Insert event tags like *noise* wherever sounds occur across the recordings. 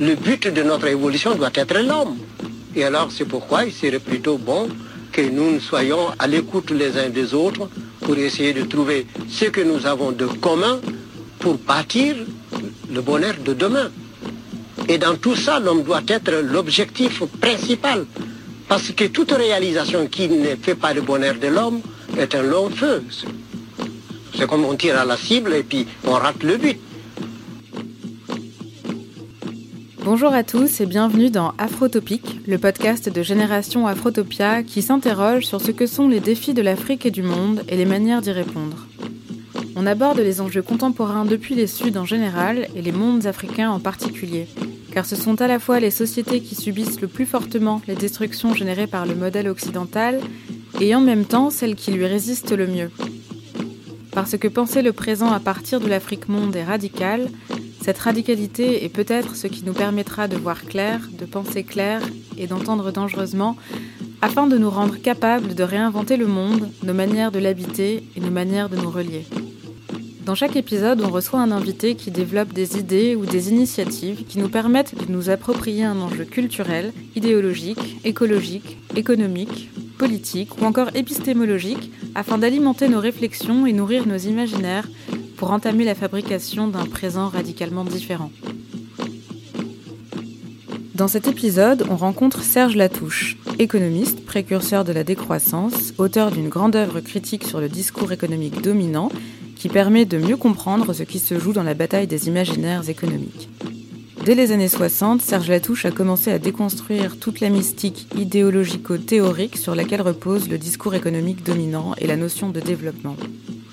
le but de notre évolution doit être l'homme. Et alors c'est pourquoi il serait plutôt bon que nous soyons à l'écoute les uns des autres pour essayer de trouver ce que nous avons de commun pour bâtir le bonheur de demain. Et dans tout ça, l'homme doit être l'objectif principal. Parce que toute réalisation qui ne fait pas le bonheur de l'homme est un long feu. C'est comme on tire à la cible et puis on rate le but. Bonjour à tous et bienvenue dans Afrotopique, le podcast de Génération Afrotopia qui s'interroge sur ce que sont les défis de l'Afrique et du monde et les manières d'y répondre. On aborde les enjeux contemporains depuis les Suds en général et les mondes africains en particulier, car ce sont à la fois les sociétés qui subissent le plus fortement les destructions générées par le modèle occidental et en même temps celles qui lui résistent le mieux. Parce que penser le présent à partir de l'Afrique monde est radical, cette radicalité est peut-être ce qui nous permettra de voir clair, de penser clair et d'entendre dangereusement, afin de nous rendre capables de réinventer le monde, nos manières de l'habiter et nos manières de nous relier. Dans chaque épisode, on reçoit un invité qui développe des idées ou des initiatives qui nous permettent de nous approprier un enjeu culturel, idéologique, écologique, économique, politique ou encore épistémologique afin d'alimenter nos réflexions et nourrir nos imaginaires pour entamer la fabrication d'un présent radicalement différent. Dans cet épisode, on rencontre Serge Latouche, économiste, précurseur de la décroissance, auteur d'une grande œuvre critique sur le discours économique dominant qui permet de mieux comprendre ce qui se joue dans la bataille des imaginaires économiques. Dès les années 60, Serge Latouche a commencé à déconstruire toute la mystique idéologico-théorique sur laquelle repose le discours économique dominant et la notion de développement.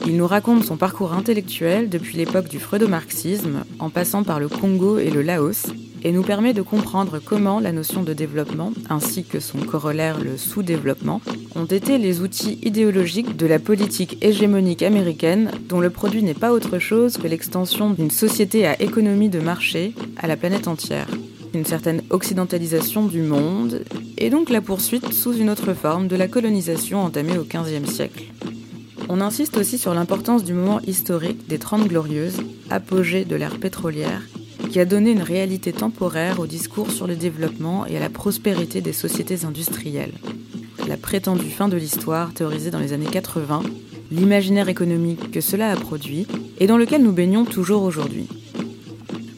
Il nous raconte son parcours intellectuel depuis l'époque du freudo-marxisme, en passant par le Congo et le Laos, et nous permet de comprendre comment la notion de développement, ainsi que son corollaire le sous-développement, ont été les outils idéologiques de la politique hégémonique américaine, dont le produit n'est pas autre chose que l'extension d'une société à économie de marché à la planète entière une certaine occidentalisation du monde, et donc la poursuite sous une autre forme de la colonisation entamée au XVe siècle. On insiste aussi sur l'importance du moment historique des Trente Glorieuses, apogée de l'ère pétrolière, qui a donné une réalité temporaire au discours sur le développement et à la prospérité des sociétés industrielles. La prétendue fin de l'histoire, théorisée dans les années 80, l'imaginaire économique que cela a produit et dans lequel nous baignons toujours aujourd'hui.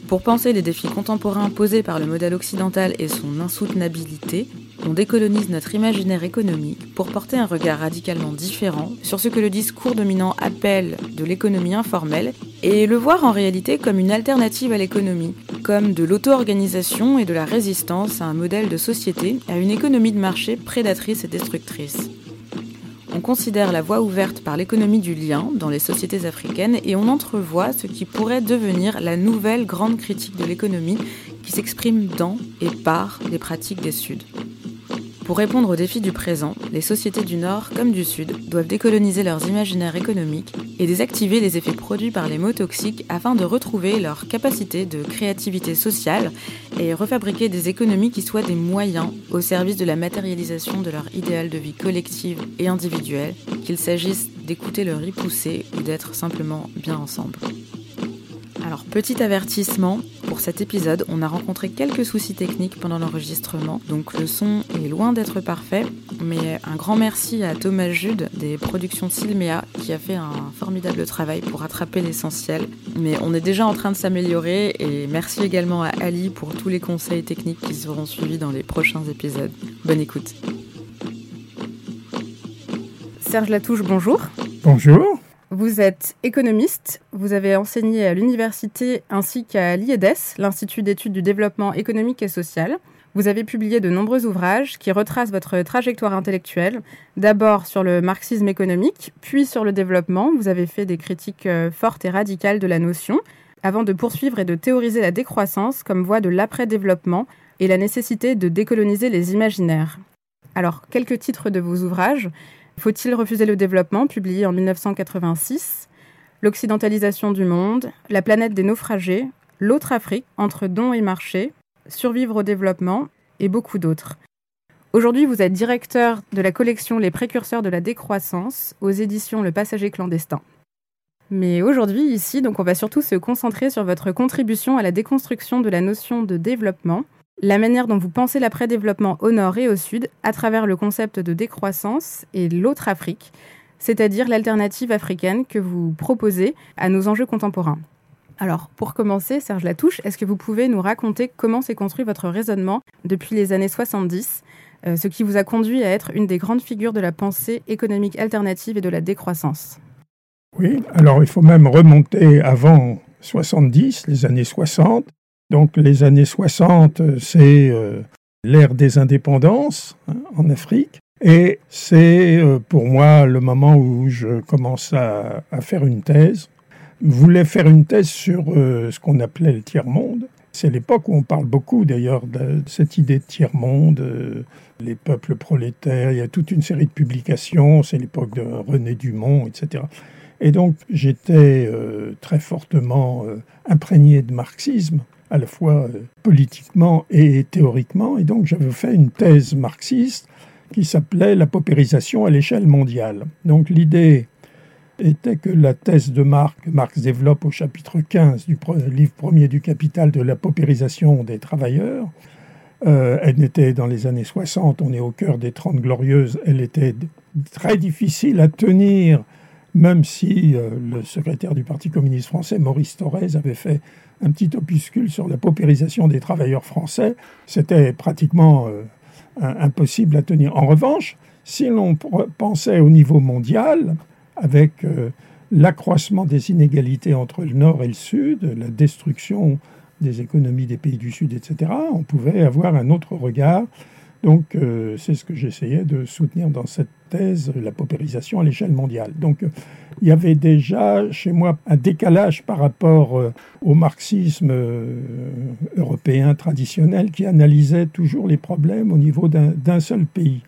Pour penser les défis contemporains posés par le modèle occidental et son insoutenabilité, on décolonise notre imaginaire économique pour porter un regard radicalement différent sur ce que le discours dominant appelle de l'économie informelle et le voir en réalité comme une alternative à l'économie, comme de l'auto-organisation et de la résistance à un modèle de société, à une économie de marché prédatrice et destructrice. On considère la voie ouverte par l'économie du lien dans les sociétés africaines et on entrevoit ce qui pourrait devenir la nouvelle grande critique de l'économie qui s'exprime dans et par les pratiques des Suds. Pour répondre aux défis du présent, les sociétés du Nord comme du Sud doivent décoloniser leurs imaginaires économiques et désactiver les effets produits par les mots toxiques afin de retrouver leur capacité de créativité sociale et refabriquer des économies qui soient des moyens au service de la matérialisation de leur idéal de vie collective et individuelle, qu'il s'agisse d'écouter leur y ou d'être simplement bien ensemble. Alors, petit avertissement, pour cet épisode, on a rencontré quelques soucis techniques pendant l'enregistrement, donc le son est loin d'être parfait, mais un grand merci à Thomas Jude des productions Silmea qui a fait un formidable travail pour rattraper l'essentiel. Mais on est déjà en train de s'améliorer et merci également à Ali pour tous les conseils techniques qui seront suivis dans les prochains épisodes. Bonne écoute. Serge Latouche, bonjour. Bonjour. Vous êtes économiste, vous avez enseigné à l'université ainsi qu'à l'IEDES, l'Institut d'études du développement économique et social. Vous avez publié de nombreux ouvrages qui retracent votre trajectoire intellectuelle, d'abord sur le marxisme économique, puis sur le développement. Vous avez fait des critiques euh, fortes et radicales de la notion, avant de poursuivre et de théoriser la décroissance comme voie de l'après-développement et la nécessité de décoloniser les imaginaires. Alors, quelques titres de vos ouvrages. Faut-il refuser le développement, publié en 1986, L'occidentalisation du monde, La planète des naufragés, L'autre Afrique, entre dons et marché, Survivre au développement et beaucoup d'autres. Aujourd'hui, vous êtes directeur de la collection Les précurseurs de la décroissance aux éditions Le Passager clandestin. Mais aujourd'hui, ici, on va surtout se concentrer sur votre contribution à la déconstruction de la notion de développement, la manière dont vous pensez l'après-développement au nord et au sud à travers le concept de décroissance et l'autre Afrique, c'est-à-dire l'alternative africaine que vous proposez à nos enjeux contemporains. Alors, pour commencer, Serge Latouche, est-ce que vous pouvez nous raconter comment s'est construit votre raisonnement depuis les années 70, euh, ce qui vous a conduit à être une des grandes figures de la pensée économique alternative et de la décroissance? Oui, alors il faut même remonter avant 70, les années 60. Donc les années 60, c'est euh, l'ère des indépendances hein, en Afrique. Et c'est euh, pour moi le moment où je commence à, faire une thèse. Je voulais faire une thèse sur euh, ce qu'on appelait le tiers-monde. C'est l'époque où on parle beaucoup d'ailleurs de cette idée de tiers-monde, les peuples prolétaires, il y a toute une série de publications, c'est l'époque de René Dumont, etc. Et donc j'étais euh, très fortement euh, imprégné de marxisme, à la fois euh, politiquement et théoriquement. Et donc j'avais fait une thèse marxiste qui s'appelait La paupérisation à l'échelle mondiale. Donc l'idée était que la thèse de Marx, Marx développe au chapitre 15 du livre premier du Capital de la paupérisation des travailleurs, elle était dans les années 60, on est au cœur des Trente Glorieuses, elle était très difficile à tenir même si euh, le secrétaire du Parti communiste français, Maurice Thorez, avait fait un petit opuscule sur la paupérisation des travailleurs français, c'était pratiquement euh, impossible à tenir. En revanche, si l'on pensait au niveau mondial, avec euh, l'accroissement des inégalités entre le Nord et le Sud, la destruction des économies des pays du Sud, etc., on pouvait avoir un autre regard donc, euh, c'est ce que j'essayais de soutenir dans cette thèse, la paupérisation à l'échelle mondiale. Donc, euh, il y avait déjà chez moi un décalage par rapport euh, au marxisme européen traditionnel qui analysait toujours les problèmes au niveau d'un seul pays.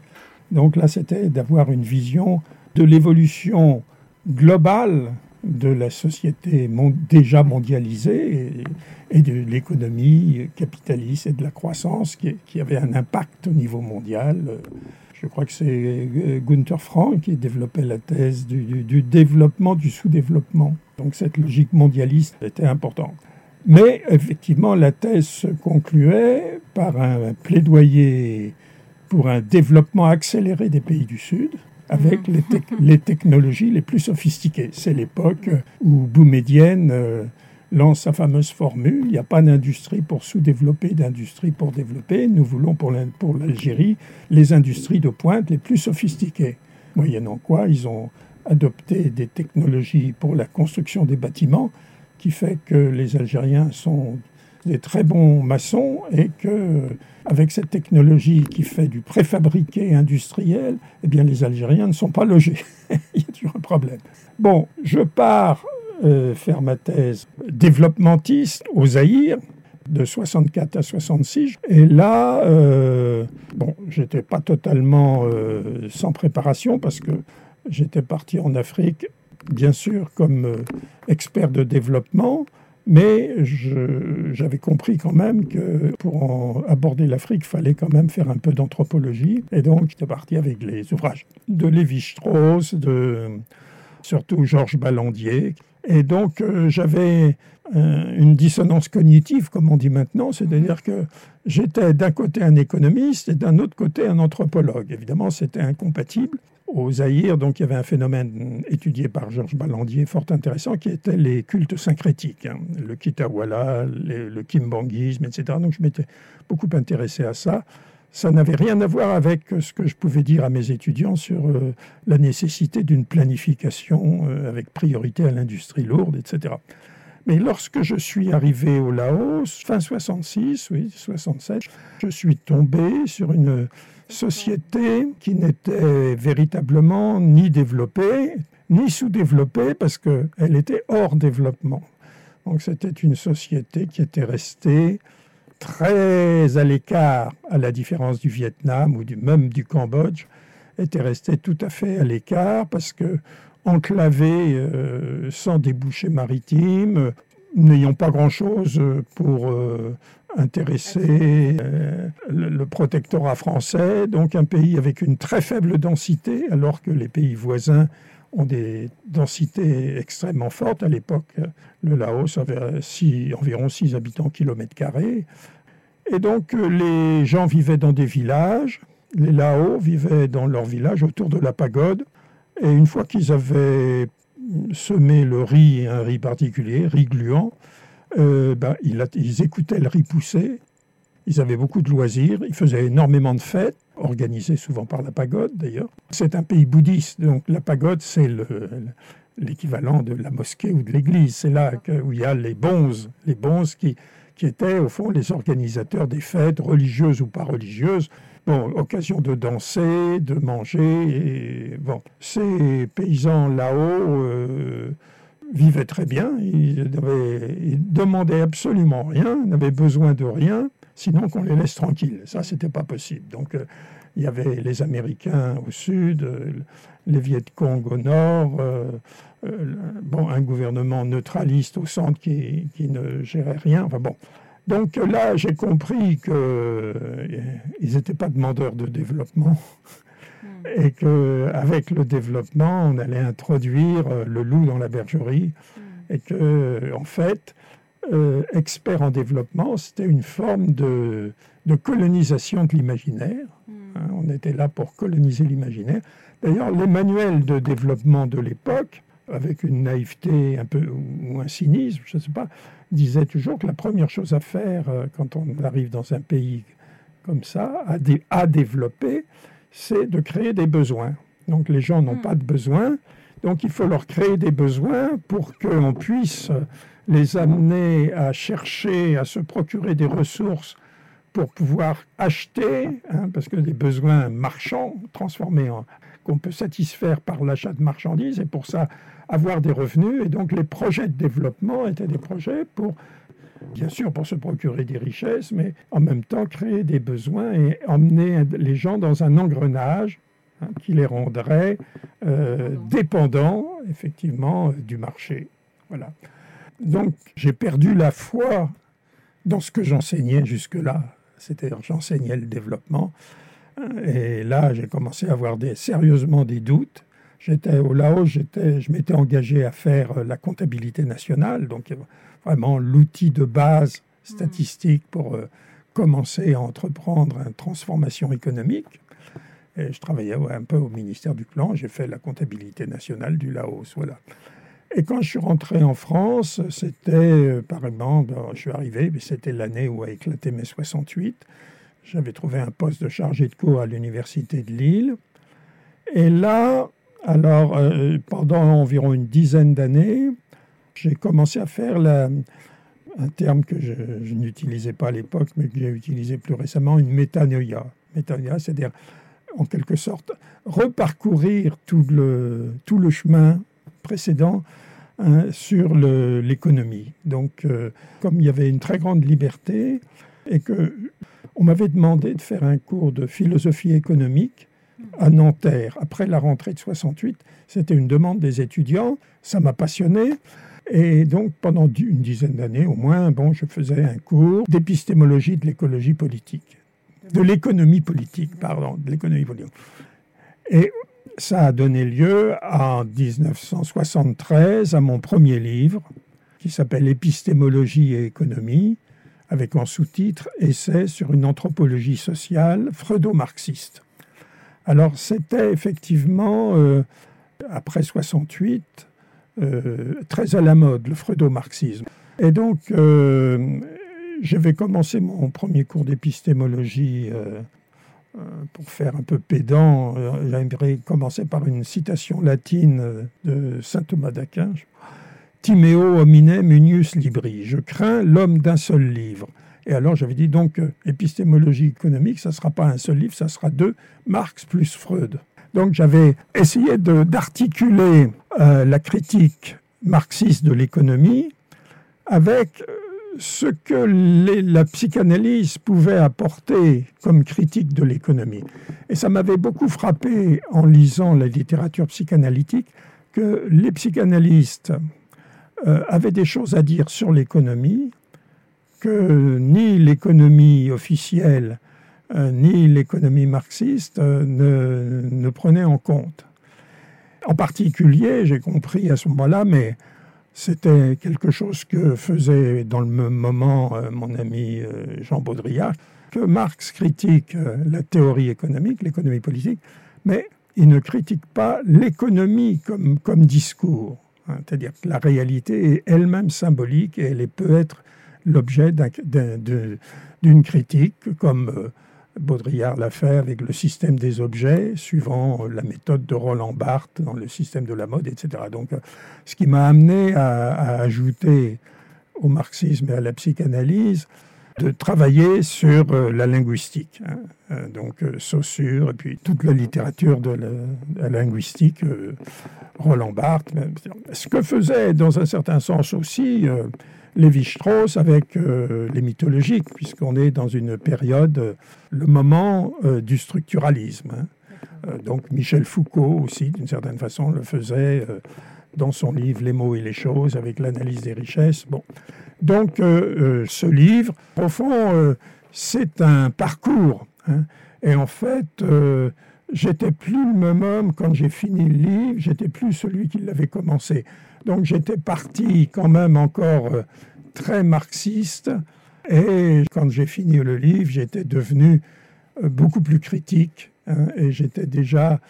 Donc là, c'était d'avoir une vision de l'évolution globale de la société déjà mondialisée et, de l'économie capitaliste et de la croissance qui, avait un impact au niveau mondial. Je crois que c'est Gunther Frank qui développait la thèse du, développement du sous-développement. Donc cette logique mondialiste était importante. Mais effectivement, la thèse se concluait par un plaidoyer pour un développement accéléré des pays du Sud, avec les, *laughs* les, technologies les plus sophistiquées. C'est l'époque où Boumedienne euh, lance sa fameuse formule, il n'y a pas d'industrie pour sous-développer, d'industrie pour développer. Nous voulons pour l'Algérie les industries de pointe les plus sophistiquées. Moyennant quoi, ils ont adopté des technologies pour la construction des bâtiments qui fait que les Algériens sont des très bons maçons et que avec cette technologie qui fait du préfabriqué industriel, eh bien les Algériens ne sont pas logés. *laughs* Il y a toujours un problème. Bon, je pars euh, faire ma thèse développementiste au Zaïre de 64 à 66. Et là, euh, bon, j'étais pas totalement euh, sans préparation parce que j'étais parti en Afrique, bien sûr, comme euh, expert de développement. Mais j'avais compris quand même que pour aborder l'Afrique, il fallait quand même faire un peu d'anthropologie. Et donc, j'étais parti avec les ouvrages de Lévi-Strauss, de surtout Georges Ballandier. Et donc, euh, j'avais euh, une dissonance cognitive, comme on dit maintenant, c'est-à-dire que j'étais d'un côté un économiste et d'un autre côté un anthropologue. Évidemment, c'était incompatible au Zaïre, donc il y avait un phénomène étudié par Georges Ballandier fort intéressant qui était les cultes syncrétiques, hein. le kitawala, le kimbanguisme, etc. Donc je m'étais beaucoup intéressé à ça. Ça n'avait rien à voir avec ce que je pouvais dire à mes étudiants sur euh, la nécessité d'une planification euh, avec priorité à l'industrie lourde, etc. Mais lorsque je suis arrivé au Laos, fin 66, oui, 67, je suis tombé sur une société qui n'était véritablement ni développée, ni sous-développée, parce qu'elle était hors développement. Donc c'était une société qui était restée très à l'écart, à la différence du Vietnam ou même du Cambodge, était restée tout à fait à l'écart parce que enclavée euh, sans débouchés maritimes, n'ayant pas grand-chose pour euh, intéresser euh, le, protectorat français, donc un pays avec une très faible densité, alors que les pays voisins ont des densités extrêmement fortes. À l'époque, le Laos avait environ 6 habitants kilomètre carré. Et donc, les gens vivaient dans des villages. Les Laos vivaient dans leur village autour de la pagode. Et une fois qu'ils avaient semé le riz, un riz particulier, riz gluant, euh, ben, ils, écoutaient le riz pousser. Ils avaient beaucoup de loisirs. Ils faisaient énormément de fêtes organisé souvent par la pagode d'ailleurs. C'est un pays bouddhiste, donc la pagode, c'est l'équivalent de la mosquée ou de l'église. C'est là où il y a les bonzes, les bonzes qui étaient au fond les organisateurs des fêtes, religieuses ou pas religieuses. Bon, occasion de danser, de manger. Et, bon, ces paysans là-haut euh, vivaient très bien. Ils, ils demandaient absolument rien, n'avaient besoin de rien sinon qu'on les laisse tranquilles. Ça, c'était pas possible. Donc, euh, il y avait les Américains au sud, euh, les Viet Cong au nord, bon, un gouvernement neutraliste au centre qui, qui ne gérait rien. Enfin bon. Donc là, j'ai compris qu'ils n'étaient pas demandeurs de développement hmm. et qu'avec le développement, on allait introduire le loup dans la bergerie hmm. et que, en fait, euh, expert en développement, c'était une forme de, colonisation de l'imaginaire. Hmm. Hein, on était là pour coloniser l'imaginaire. D'ailleurs, les manuels de développement de l'époque, avec une naïveté un peu ou un cynisme, je ne sais pas, disaient toujours que la première chose à faire euh, quand on arrive dans un pays comme ça, à, à développer, c'est de créer des besoins. Donc les gens n'ont hmm. pas de besoins, donc il faut leur créer des besoins pour qu'on puisse les amener à chercher, à se procurer des ressources pour pouvoir acheter, hein, parce que des besoins marchands transformés en qu'on peut satisfaire par l'achat de marchandises et pour ça avoir des revenus. Et donc les projets de développement étaient des projets pour, bien sûr, pour se procurer des richesses, mais en même temps créer des besoins et emmener les gens dans un engrenage hein, qui les rendrait euh, dépendants, effectivement, du marché. Voilà. Donc j'ai perdu la foi dans ce que j'enseignais jusque-là. C'est-à-dire j'enseignais le développement. Et là, j'ai commencé à avoir sérieusement des doutes. J'étais au Laos, je m'étais engagé à faire la comptabilité nationale, donc vraiment l'outil de base statistique pour euh, commencer à entreprendre une transformation économique. Et je travaillais un peu au ministère du Plan, j'ai fait la comptabilité nationale du Laos. Voilà. Et quand je suis rentré en France, c'était, euh, par exemple, je suis arrivé, mais c'était l'année où a éclaté mai 68. J'avais trouvé un poste de chargé de cours à l'université de Lille. Et là, alors, euh, pendant environ une dizaine d'années, j'ai commencé à faire un terme que je, n'utilisais pas à l'époque, mais que j'ai utilisé plus récemment, une métanoïa. Métanoïa, c'est-à-dire, en quelque sorte, reparcourir tout le, tout le chemin précédent hein, sur l'économie. Donc, euh, comme il y avait une très grande liberté et que on m'avait demandé de faire un cours de philosophie économique à Nanterre après la rentrée de 68, c'était une demande des étudiants, ça m'a passionné. Et donc, pendant une dizaine d'années au moins, bon, je faisais un cours d'épistémologie de l'écologie politique, de l'économie politique, pardon, de l'économie politique. Et ça a donné lieu en 1973 à mon premier livre qui s'appelle Épistémologie et économie, avec en sous-titre Essai sur une anthropologie sociale freudo-marxiste. Alors c'était effectivement, euh, après 68, euh, très à la mode, le freudo-marxisme. Et donc, euh, j'avais commencé mon premier cours d'épistémologie euh, pour faire un peu pédant, j'aimerais commencer par une citation latine de saint Thomas d'Aquin. Timeo hominem unius libri. Je crains l'homme d'un seul livre. Et alors j'avais dit donc euh, épistémologie économique, ça ne sera pas un seul livre, ça sera deux, Marx plus Freud. Donc j'avais essayé d'articuler la critique marxiste de l'économie avec ce que la psychanalyse pouvait apporter comme critique de l'économie. Et ça m'avait beaucoup frappé en lisant la littérature psychanalytique que les psychanalystes euh, avaient des choses à dire sur l'économie que ni l'économie officielle euh, ni l'économie marxiste euh, ne, prenaient en compte. En particulier, j'ai compris à ce moment-là, mais c'était quelque chose que faisait dans le même moment euh, mon ami Jean Baudrillard, que Marx critique la théorie économique, l'économie politique, mais il ne critique pas l'économie comme, comme discours. Hein. C'est-à-dire que la réalité est elle-même symbolique et elle peut être l'objet d'une critique, comme Baudrillard l'a fait avec le système des objets, suivant la méthode de Roland Barthes dans le système de la mode, etc. Donc, ce qui m'a amené à, ajouter au marxisme et à la psychanalyse de travailler sur euh, la linguistique. Hein. Euh, donc, euh, Saussure, et puis toute la littérature de la, linguistique, Roland Barthes. Ce que faisait, dans un certain sens aussi, Lévi-Strauss avec euh, les mythologiques, puisqu'on est dans une période, euh, le moment euh, du structuralisme. Hein. donc Michel Foucault aussi, d'une certaine façon, le faisait dans son livre Les mots et les choses, avec l'analyse des richesses. Bon. Donc ce livre, au fond, c'est un parcours. Hein. et en fait, j'étais plus le même homme quand j'ai fini le livre, j'étais plus celui qui l'avait commencé. Donc j'étais parti quand même encore euh, très marxiste. Et quand j'ai fini le livre, j'étais devenu euh, beaucoup plus critique. Hein, et j'étais déjà,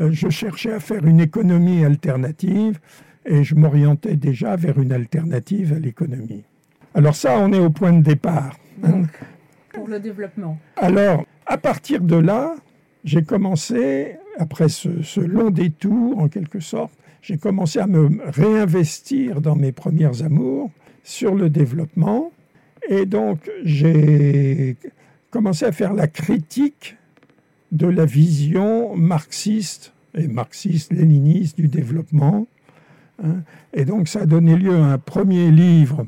euh, je cherchais à faire une économie alternative et je m'orientais déjà vers une alternative à l'économie. Alors ça, on est au point de départ. Hein. Pour le développement. Alors, à partir de là, j'ai commencé, après ce, ce, long détour en quelque sorte, j'ai commencé à me réinvestir dans mes premières amours sur le développement. Et donc, j'ai commencé à faire la critique de la vision marxiste et marxiste-léniniste du développement. Hein. Et donc, ça a donné lieu à un premier livre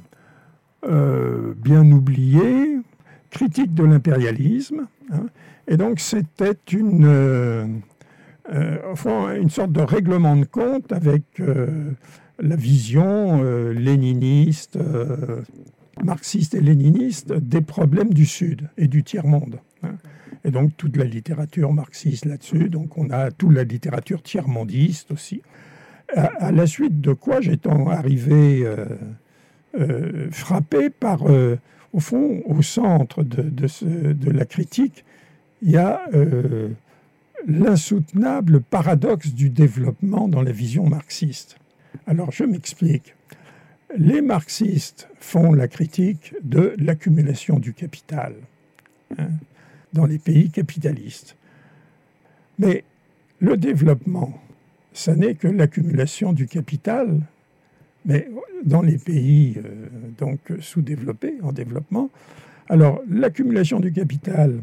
euh, bien oublié, Critique de l'impérialisme. Hein. Et donc, c'était une. Euh, euh, une sorte de règlement de compte avec euh, la vision euh, léniniste, marxiste et léniniste des problèmes du Sud et du tiers-monde. Hein. Et donc toute la littérature marxiste là-dessus, donc on a toute la littérature tiers-mondiste aussi. À, la suite de quoi j'étais arrivé frappé par, au fond, au centre de, de la critique, il y a l'insoutenable paradoxe du développement dans la vision marxiste. Alors je m'explique. Les marxistes font la critique de l'accumulation du capital hein, dans les pays capitalistes. Mais le développement, ça n'est que l'accumulation du capital, mais dans les pays euh, donc sous-développés, en développement. Alors l'accumulation du capital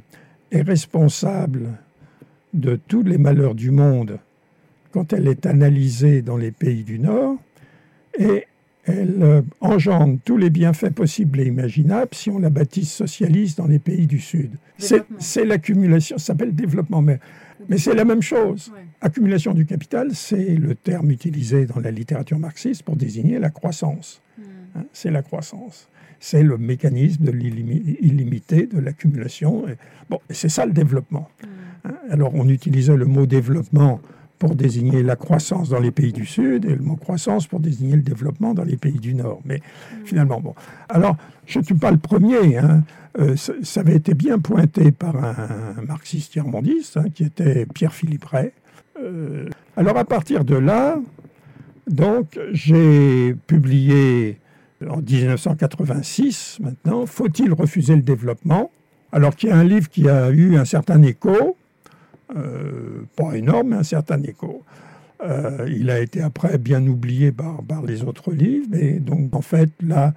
est responsable de tous les malheurs du monde quand elle est analysée dans les pays du Nord et elle euh, engendre tous les bienfaits possibles et imaginables si on la baptise socialiste dans les pays du Sud. C'est l'accumulation, ça s'appelle développement, mais, mais c'est la même chose. Accumulation du capital, c'est le terme utilisé dans la littérature marxiste pour désigner la croissance. Hmm. Hein, c'est la croissance. C'est le mécanisme de l'illimité, de l'accumulation. Bon, c'est ça le développement. Hmm. Alors on utilisait le mot développement pour désigner la croissance dans les pays du Sud et le mot croissance pour désigner le développement dans les pays du Nord. Mais finalement, bon. Alors, je ne suis pas le premier. Hein. Euh, ça, avait été bien pointé par un, marxiste tiers-mondiste hein, qui était Pierre-Philippe Ray. Euh, alors, à partir de là, donc, j'ai publié en 1986, maintenant, Faut-il refuser le développement? Alors, qu'il y a un livre qui a eu un certain écho, euh, pas énorme, mais un certain écho. Euh, il a été après bien oublié par, les autres livres, mais donc en fait là,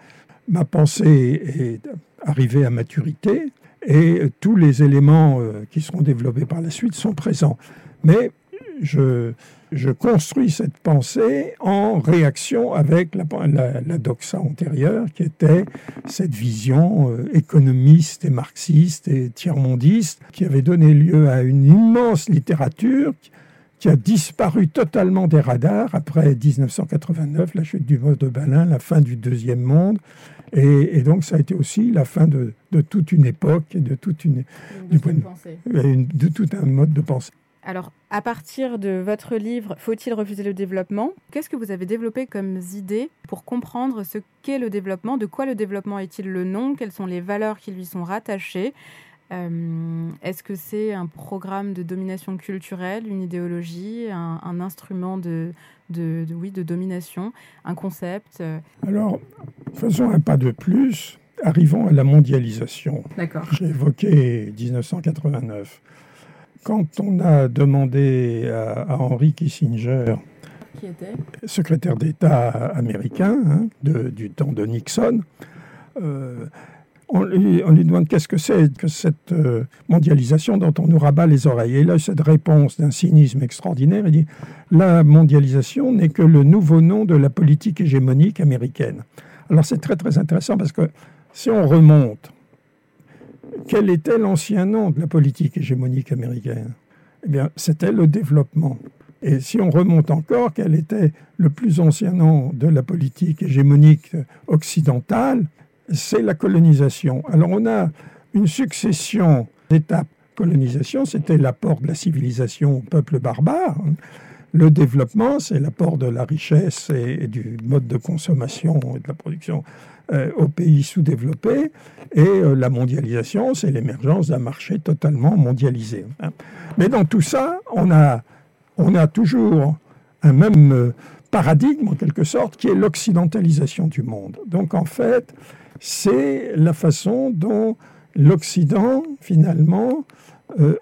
ma pensée est arrivée à maturité et tous les éléments euh, qui seront développés par la suite sont présents. Mais je, je construis cette pensée en réaction avec la, la, doxa antérieure, qui était cette vision euh, économiste et marxiste et tiers-mondiste, qui avait donné lieu à une immense littérature qui a disparu totalement des radars après 1989, la chute du mode de Berlin, la fin du deuxième monde. Et, donc, ça a été aussi la fin de, toute une époque et de, toute une, de, de tout un mode de pensée. Alors, à partir de votre livre Faut-il refuser le développement? Qu'est-ce que vous avez développé comme idée pour comprendre ce qu'est le développement? De quoi le développement est-il le nom? Quelles sont les valeurs qui lui sont rattachées? Euh, Est-ce que c'est un programme de domination culturelle, une idéologie, un, instrument de, de, oui, de domination, un concept? Alors, faisons un pas de plus. Arrivons à la mondialisation. D'accord. J'ai évoqué 1989. Quand on a demandé à, Henry Kissinger, Qui était secrétaire d'État américain hein, du temps de Nixon, euh, on lui, demande qu'est-ce que c'est que cette euh, mondialisation dont on nous rabat les oreilles. Et là, cette réponse d'un cynisme extraordinaire, il dit la mondialisation n'est que le nouveau nom de la politique hégémonique américaine. Alors c'est très très intéressant parce que si on remonte, quel était l'ancien nom de la politique hégémonique américaine? Eh bien, c'était le développement. Et si on remonte encore, quel était le plus ancien nom de la politique hégémonique occidentale? C'est la colonisation. Alors on a une succession d'étapes. Colonisation, c'était l'apport de la civilisation au peuple barbare. Le développement, c'est l'apport de la richesse et, du mode de consommation et de la production euh, aux pays sous-développés. Et euh, la mondialisation, c'est l'émergence d'un marché totalement mondialisé. Hein. Mais dans tout ça, on a, on a toujours un même euh, paradigme, en quelque sorte, qui est l'occidentalisation du monde. Donc en fait, c'est la façon dont l'Occident, finalement,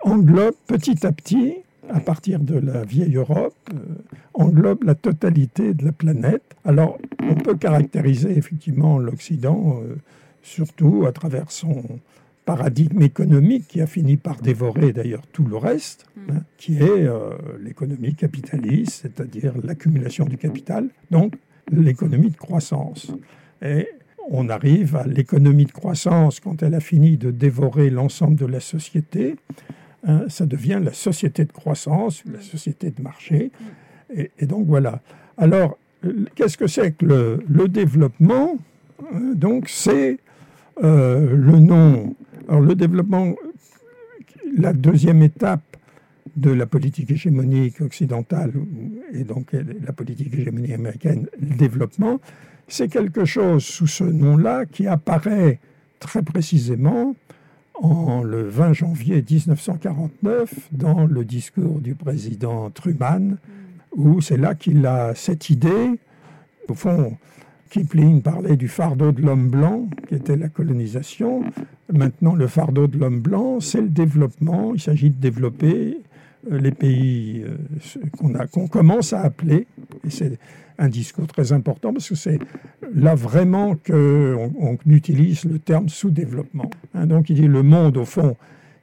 englobe petit à petit, à partir de la vieille Europe, euh, englobe la totalité de la planète. Alors, on peut caractériser effectivement l'Occident, euh, surtout à travers son paradigme économique qui a fini par dévorer d'ailleurs tout le reste, mm. hein, qui est l'économie capitaliste, c'est-à-dire l'accumulation du capital, donc l'économie de croissance. Et on arrive à l'économie de croissance quand elle a fini de dévorer l'ensemble de la société. Hein, ça devient la société de croissance, la société de marché. Et, donc voilà. Alors, qu'est-ce que c'est que le, développement? Hein, Donc, c'est euh, le nom. Alors, le développement, la deuxième étape de la politique hégémonique occidentale et donc la politique hégémonique américaine, le développement, c'est quelque chose sous ce nom-là qui apparaît très précisément en le 20 janvier 1949 dans le discours du président Truman, où c'est là qu'il a cette idée. Au fond, Kipling parlait du fardeau de l'homme blanc, qui était la colonisation. Maintenant, le fardeau de l'homme blanc, c'est le développement. Il s'agit de développer euh, les pays euh, qu'on commence à appeler, et c'est un discours très important parce que c'est là vraiment qu'on on utilise le terme sous-développement. Hein. donc il dit le monde, au fond,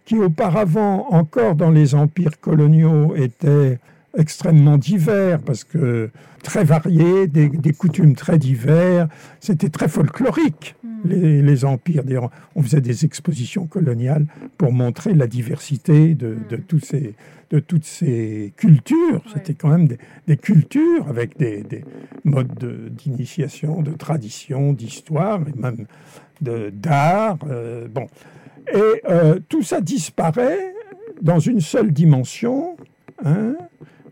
qui auparavant, encore dans les empires coloniaux, était extrêmement divers, parce que très variés, des, coutumes très divers, c'était très folklorique, hmm. les, empires. on faisait des expositions coloniales pour montrer la diversité de, hmm. tous ces, de toutes ces cultures. C'était quand même des, cultures avec des, modes d'initiation, de, tradition, d'histoire, et même d'art. Euh, bon. Et euh, tout ça disparaît dans une seule dimension. Hein,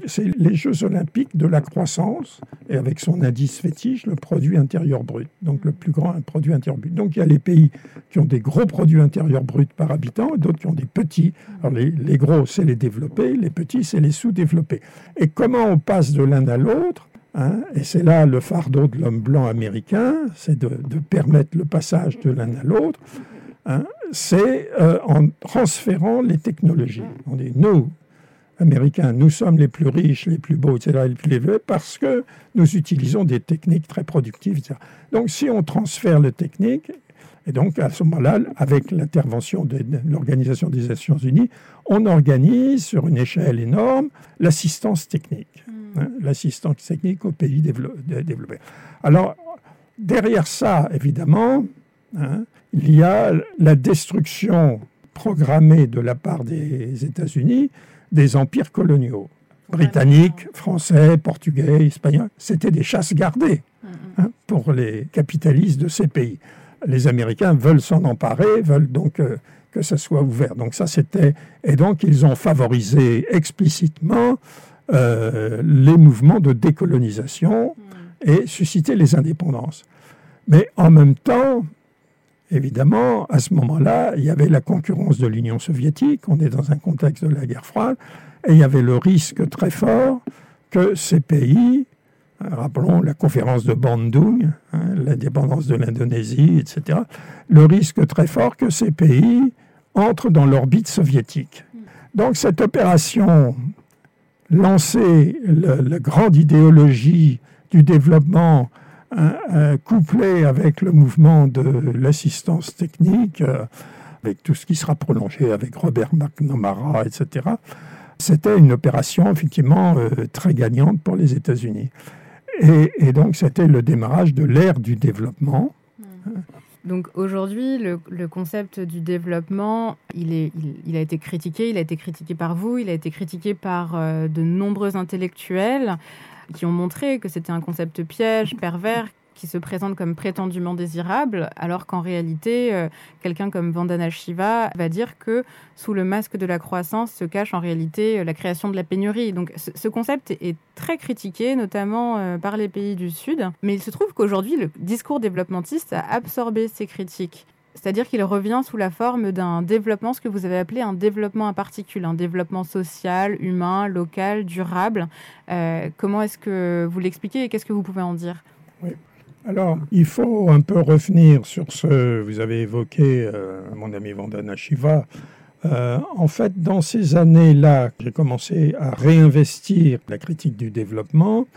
c'est les Jeux olympiques de la croissance, et avec son indice fétiche, le produit intérieur brut. Donc le plus grand produit intérieur brut. Donc il y a les pays qui ont des gros produits intérieurs bruts par habitant, et d'autres qui ont des petits. Alors les, gros, c'est les développés, les petits, c'est les sous-développés. Et comment on passe de l'un à l'autre hein, et c'est là le fardeau de l'homme blanc américain, c'est de, permettre le passage de l'un à l'autre. Hein, c'est euh, en transférant les technologies. On dit, nous, américains, nous sommes les plus riches, les plus beaux, etc., les plus élevés, parce que nous utilisons des techniques très productives, etc. Donc, si on transfère les techniques, et donc à ce moment-là, avec l'intervention de, l'Organisation des Nations Unies, on organise sur une échelle énorme l'assistance technique, hmm. hein, l'assistance technique aux pays développés. Alors, derrière ça, évidemment, hein, il y a la destruction programmée de la part des États-Unis des empires coloniaux. Britanniques, français, portugais, espagnols, c'était des chasses gardées hein, pour les capitalistes de ces pays. Les Américains veulent s'en emparer, veulent donc euh, que ça soit ouvert. Donc ça, c'était... Et donc, ils ont favorisé explicitement euh, les mouvements de décolonisation et suscité les indépendances. Mais en même temps, évidemment, à ce moment-là, il y avait la concurrence de l'Union soviétique, on est dans un contexte de la guerre froide, et il y avait le risque très fort que ces pays, rappelons la conférence de Bandung, hein, l'indépendance de l'Indonésie, etc., le risque très fort que ces pays entrent dans l'orbite soviétique. Donc cette opération lancer la grande idéologie du développement euh, couplée avec le mouvement de l'assistance technique, euh, avec tout ce qui sera prolongé avec Robert McNamara, etc., c'était une opération effectivement euh, très gagnante pour les États-Unis. Et, donc c'était le démarrage de l'ère du développement. Mmh. Donc aujourd'hui, le, concept du développement, il, a été critiqué, il a été critiqué par vous, il a été critiqué par euh, de nombreux intellectuels qui ont montré que c'était un concept piège, pervers, qui se présente comme prétendument désirable, alors qu'en réalité, euh, quelqu'un comme Vandana Shiva va dire que sous le masque de la croissance se cache en réalité euh, la création de la pénurie. Donc ce, concept est très critiqué, notamment euh, par les pays du Sud, mais il se trouve qu'aujourd'hui, le discours développementiste a absorbé ces critiques. C'est-à-dire qu'il revient sous la forme d'un développement, ce que vous avez appelé un développement à particules, un développement social, humain, local, durable. comment est-ce que vous l'expliquez et qu'est-ce que vous pouvez en dire? Alors, il faut un peu revenir sur ce, vous avez évoqué euh, mon ami Vandana Shiva. Euh, en fait, dans ces années-là, j'ai commencé à réinvestir la critique du développement.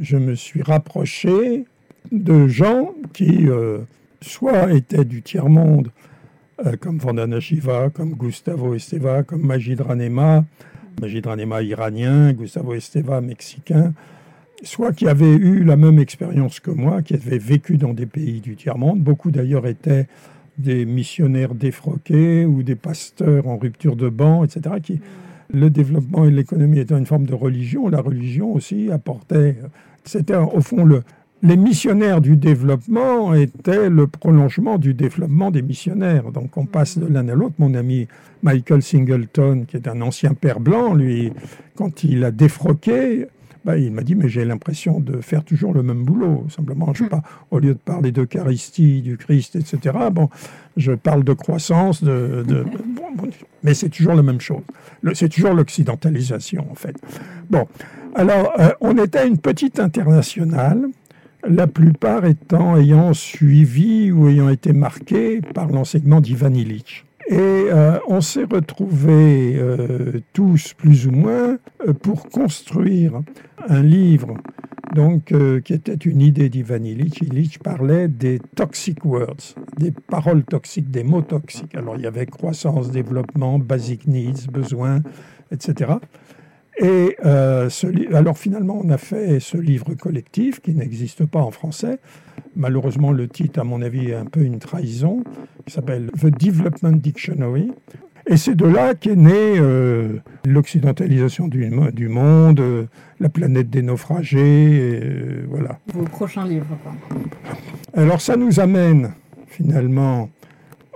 Je me suis rapproché de gens qui euh, soit étaient du tiers-monde, comme Vandana Shiva, comme Gustavo Esteva, comme Majid Ranema, Majid Ranema iranien, Gustavo Esteva mexicain, soit qui avaient eu la même expérience que moi, qui avaient vécu dans des pays du tiers-monde. Beaucoup d'ailleurs étaient des missionnaires défroqués ou des pasteurs en rupture de banc, etc. Qui, le développement et l'économie étant une forme de religion, la religion aussi apportait. C'était au fond le, les missionnaires du développement étaient le prolongement du développement des missionnaires. Donc on passe de l'un à l'autre. Mon ami Michael Singleton, qui est un ancien père blanc, lui, quand il a défroqué, bah, il m'a dit, mais j'ai l'impression de faire toujours le même boulot. Simplement, je pas, au lieu de parler d'Eucharistie, du Christ, etc., bon, je parle de croissance, de, mais c'est toujours la même chose. C'est toujours l'occidentalisation, en fait. Bon, alors, euh, on était une petite internationale, la plupart étant ayant suivi ou ayant été marqués par l'enseignement d'Ivan Illich. Et euh, on s'est retrouvés euh, tous, plus ou moins, euh, pour construire un livre donc, qui était une idée d'Ivan Illich. Illich parlait des toxic words, des paroles toxiques, des mots toxiques. Alors, il y avait croissance, développement, basic needs, besoins, etc. Et alors finalement, on a fait ce livre collectif qui n'existe pas en français, Malheureusement, le titre, à mon avis, est un peu une trahison, qui s'appelle The Development Dictionary. Et c'est de là qu'est née euh, l'occidentalisation du, du, monde, euh, la planète des naufragés, euh, voilà. Vos prochains livres. Alors ça nous amène finalement,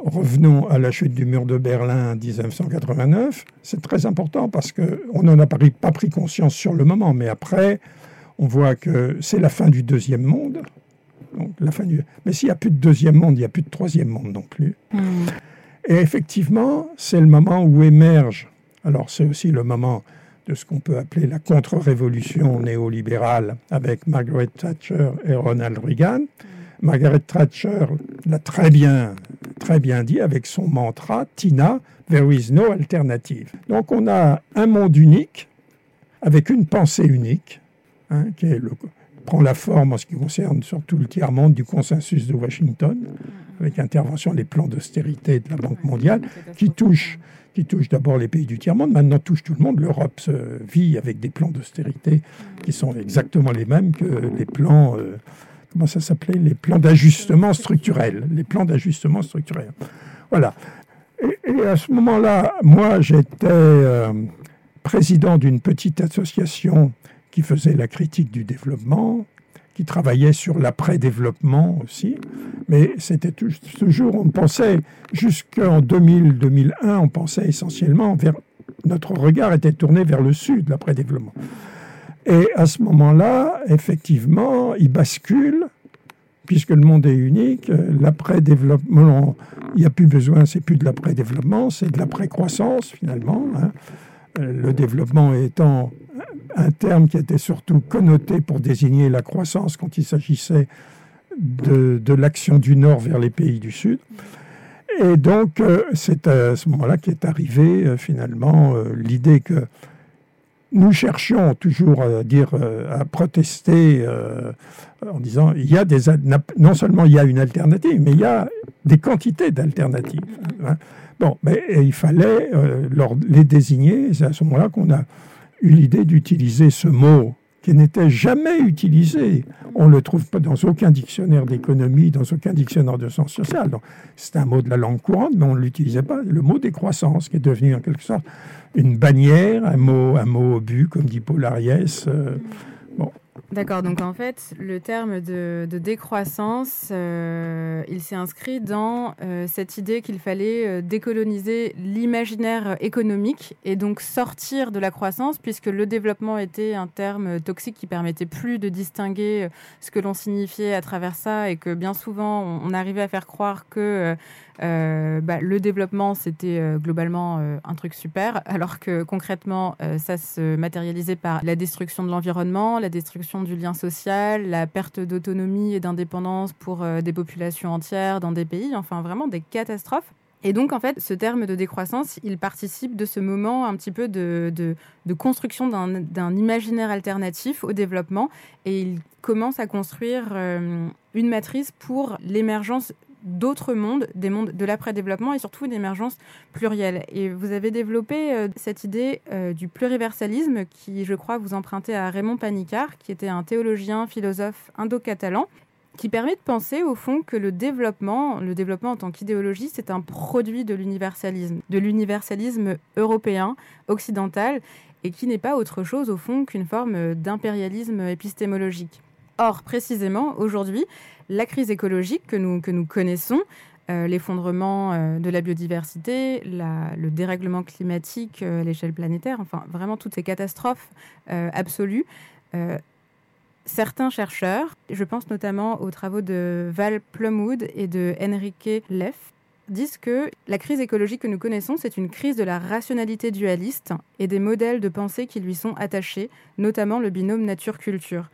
revenons à la chute du mur de Berlin en 1989. C'est très important parce qu'on n'en a pas pris conscience sur le moment, mais après, on voit que c'est la fin du deuxième monde. Donc, la fin du... Mais s'il n'y a plus de deuxième monde, il n'y a plus de troisième monde non plus. Hmm. Et effectivement, c'est le moment où émerge, alors c'est aussi le moment de ce qu'on peut appeler la contre-révolution néolibérale avec Margaret Thatcher et Ronald Reagan. Margaret Thatcher l'a très bien, très bien dit avec son mantra Tina, there is no alternative. Donc on a un monde unique avec une pensée unique, hein, qui est le, prend la forme en ce qui concerne surtout le tiers-monde du consensus de Washington, avec intervention des plans d'austérité de la Banque mondiale, qui touche qui touche d'abord les pays du tiers-monde, maintenant touche tout le monde. L'Europe vit avec des plans d'austérité qui sont exactement les mêmes que les plans, euh, comment ça s'appelait? Les plans d'ajustement structurel. Les plans d'ajustement structurel. Voilà. Et, à ce moment-là, moi, j'étais euh, président d'une petite association qui faisait la critique du développement, qui travaillait sur l'après-développement aussi. Mais c'était toujours, on pensait, jusqu'en 2000-2001, on pensait essentiellement vers. Notre regard était tourné vers le sud, l'après-développement. Et à ce moment-là, effectivement, il bascule, puisque le monde est unique. L'après-développement, il n'y a plus besoin, c'est plus de l'après-développement, c'est de l'après-croissance finalement. Hein. Le développement étant un terme qui était surtout connoté pour désigner la croissance quand il s'agissait de, l'action du Nord vers les pays du Sud. Et donc, euh, c'est à ce moment-là qu'est arrivée euh, finalement euh, l'idée que nous cherchions toujours à dire, à protester en disant il y a des non seulement il y a une alternative, mais il y a des quantités d'alternatives. Hein. Bon, mais il fallait les désigner. C'est à ce moment-là qu'on a eu l'idée d'utiliser ce mot qui n'était jamais utilisé. On ne le trouve pas dans aucun dictionnaire d'économie, dans aucun dictionnaire de sciences sociales. C'est un mot de la langue courante, mais on ne l'utilisait pas. Le mot décroissance, qui est devenu en quelque sorte une bannière, un mot, un mot obus, comme dit Paul Ariès. Euh, bon, D'accord, donc en fait, le terme de, décroissance, euh, il s'est inscrit dans euh, cette idée qu'il fallait euh, décoloniser l'imaginaire économique et donc sortir de la croissance, puisque le développement était un terme toxique qui permettait plus de distinguer ce que l'on signifiait à travers ça et que bien souvent on arrivait à faire croire que bah, le développement, c'était globalement un truc super, alors que concrètement, ça se matérialisait par la destruction de l'environnement, la destruction du lien social, la perte d'autonomie et d'indépendance pour des populations entières dans des pays, enfin vraiment des catastrophes. Et donc, en fait, ce terme de décroissance, il participe de ce moment un petit peu de, de construction d'un imaginaire alternatif au développement et il commence à construire une matrice pour l'émergence d'autres mondes, des mondes de l'après-développement et surtout une émergence plurielle. Et vous avez développé euh, cette idée euh, du pluriversalisme qui, je crois, vous empruntez à Raymond Panicard, qui était un théologien, philosophe indo-catalan, qui permet de penser au fond que le développement, le développement en tant qu'idéologie, c'est un produit de l'universalisme, de l'universalisme européen, occidental, et qui n'est pas autre chose au fond qu'une forme d'impérialisme épistémologique. Or, précisément, aujourd'hui, la crise écologique que nous, que nous connaissons, euh, l'effondrement euh, de la biodiversité, le dérèglement climatique euh, à l'échelle planétaire, enfin vraiment toutes ces catastrophes absolues. certains chercheurs, je pense notamment aux travaux de Val Plumwood et de Enrique Leff, disent que la crise écologique que nous connaissons, c'est une crise de la rationalité dualiste et des modèles de pensée qui lui sont attachés, notamment le binôme nature-culture.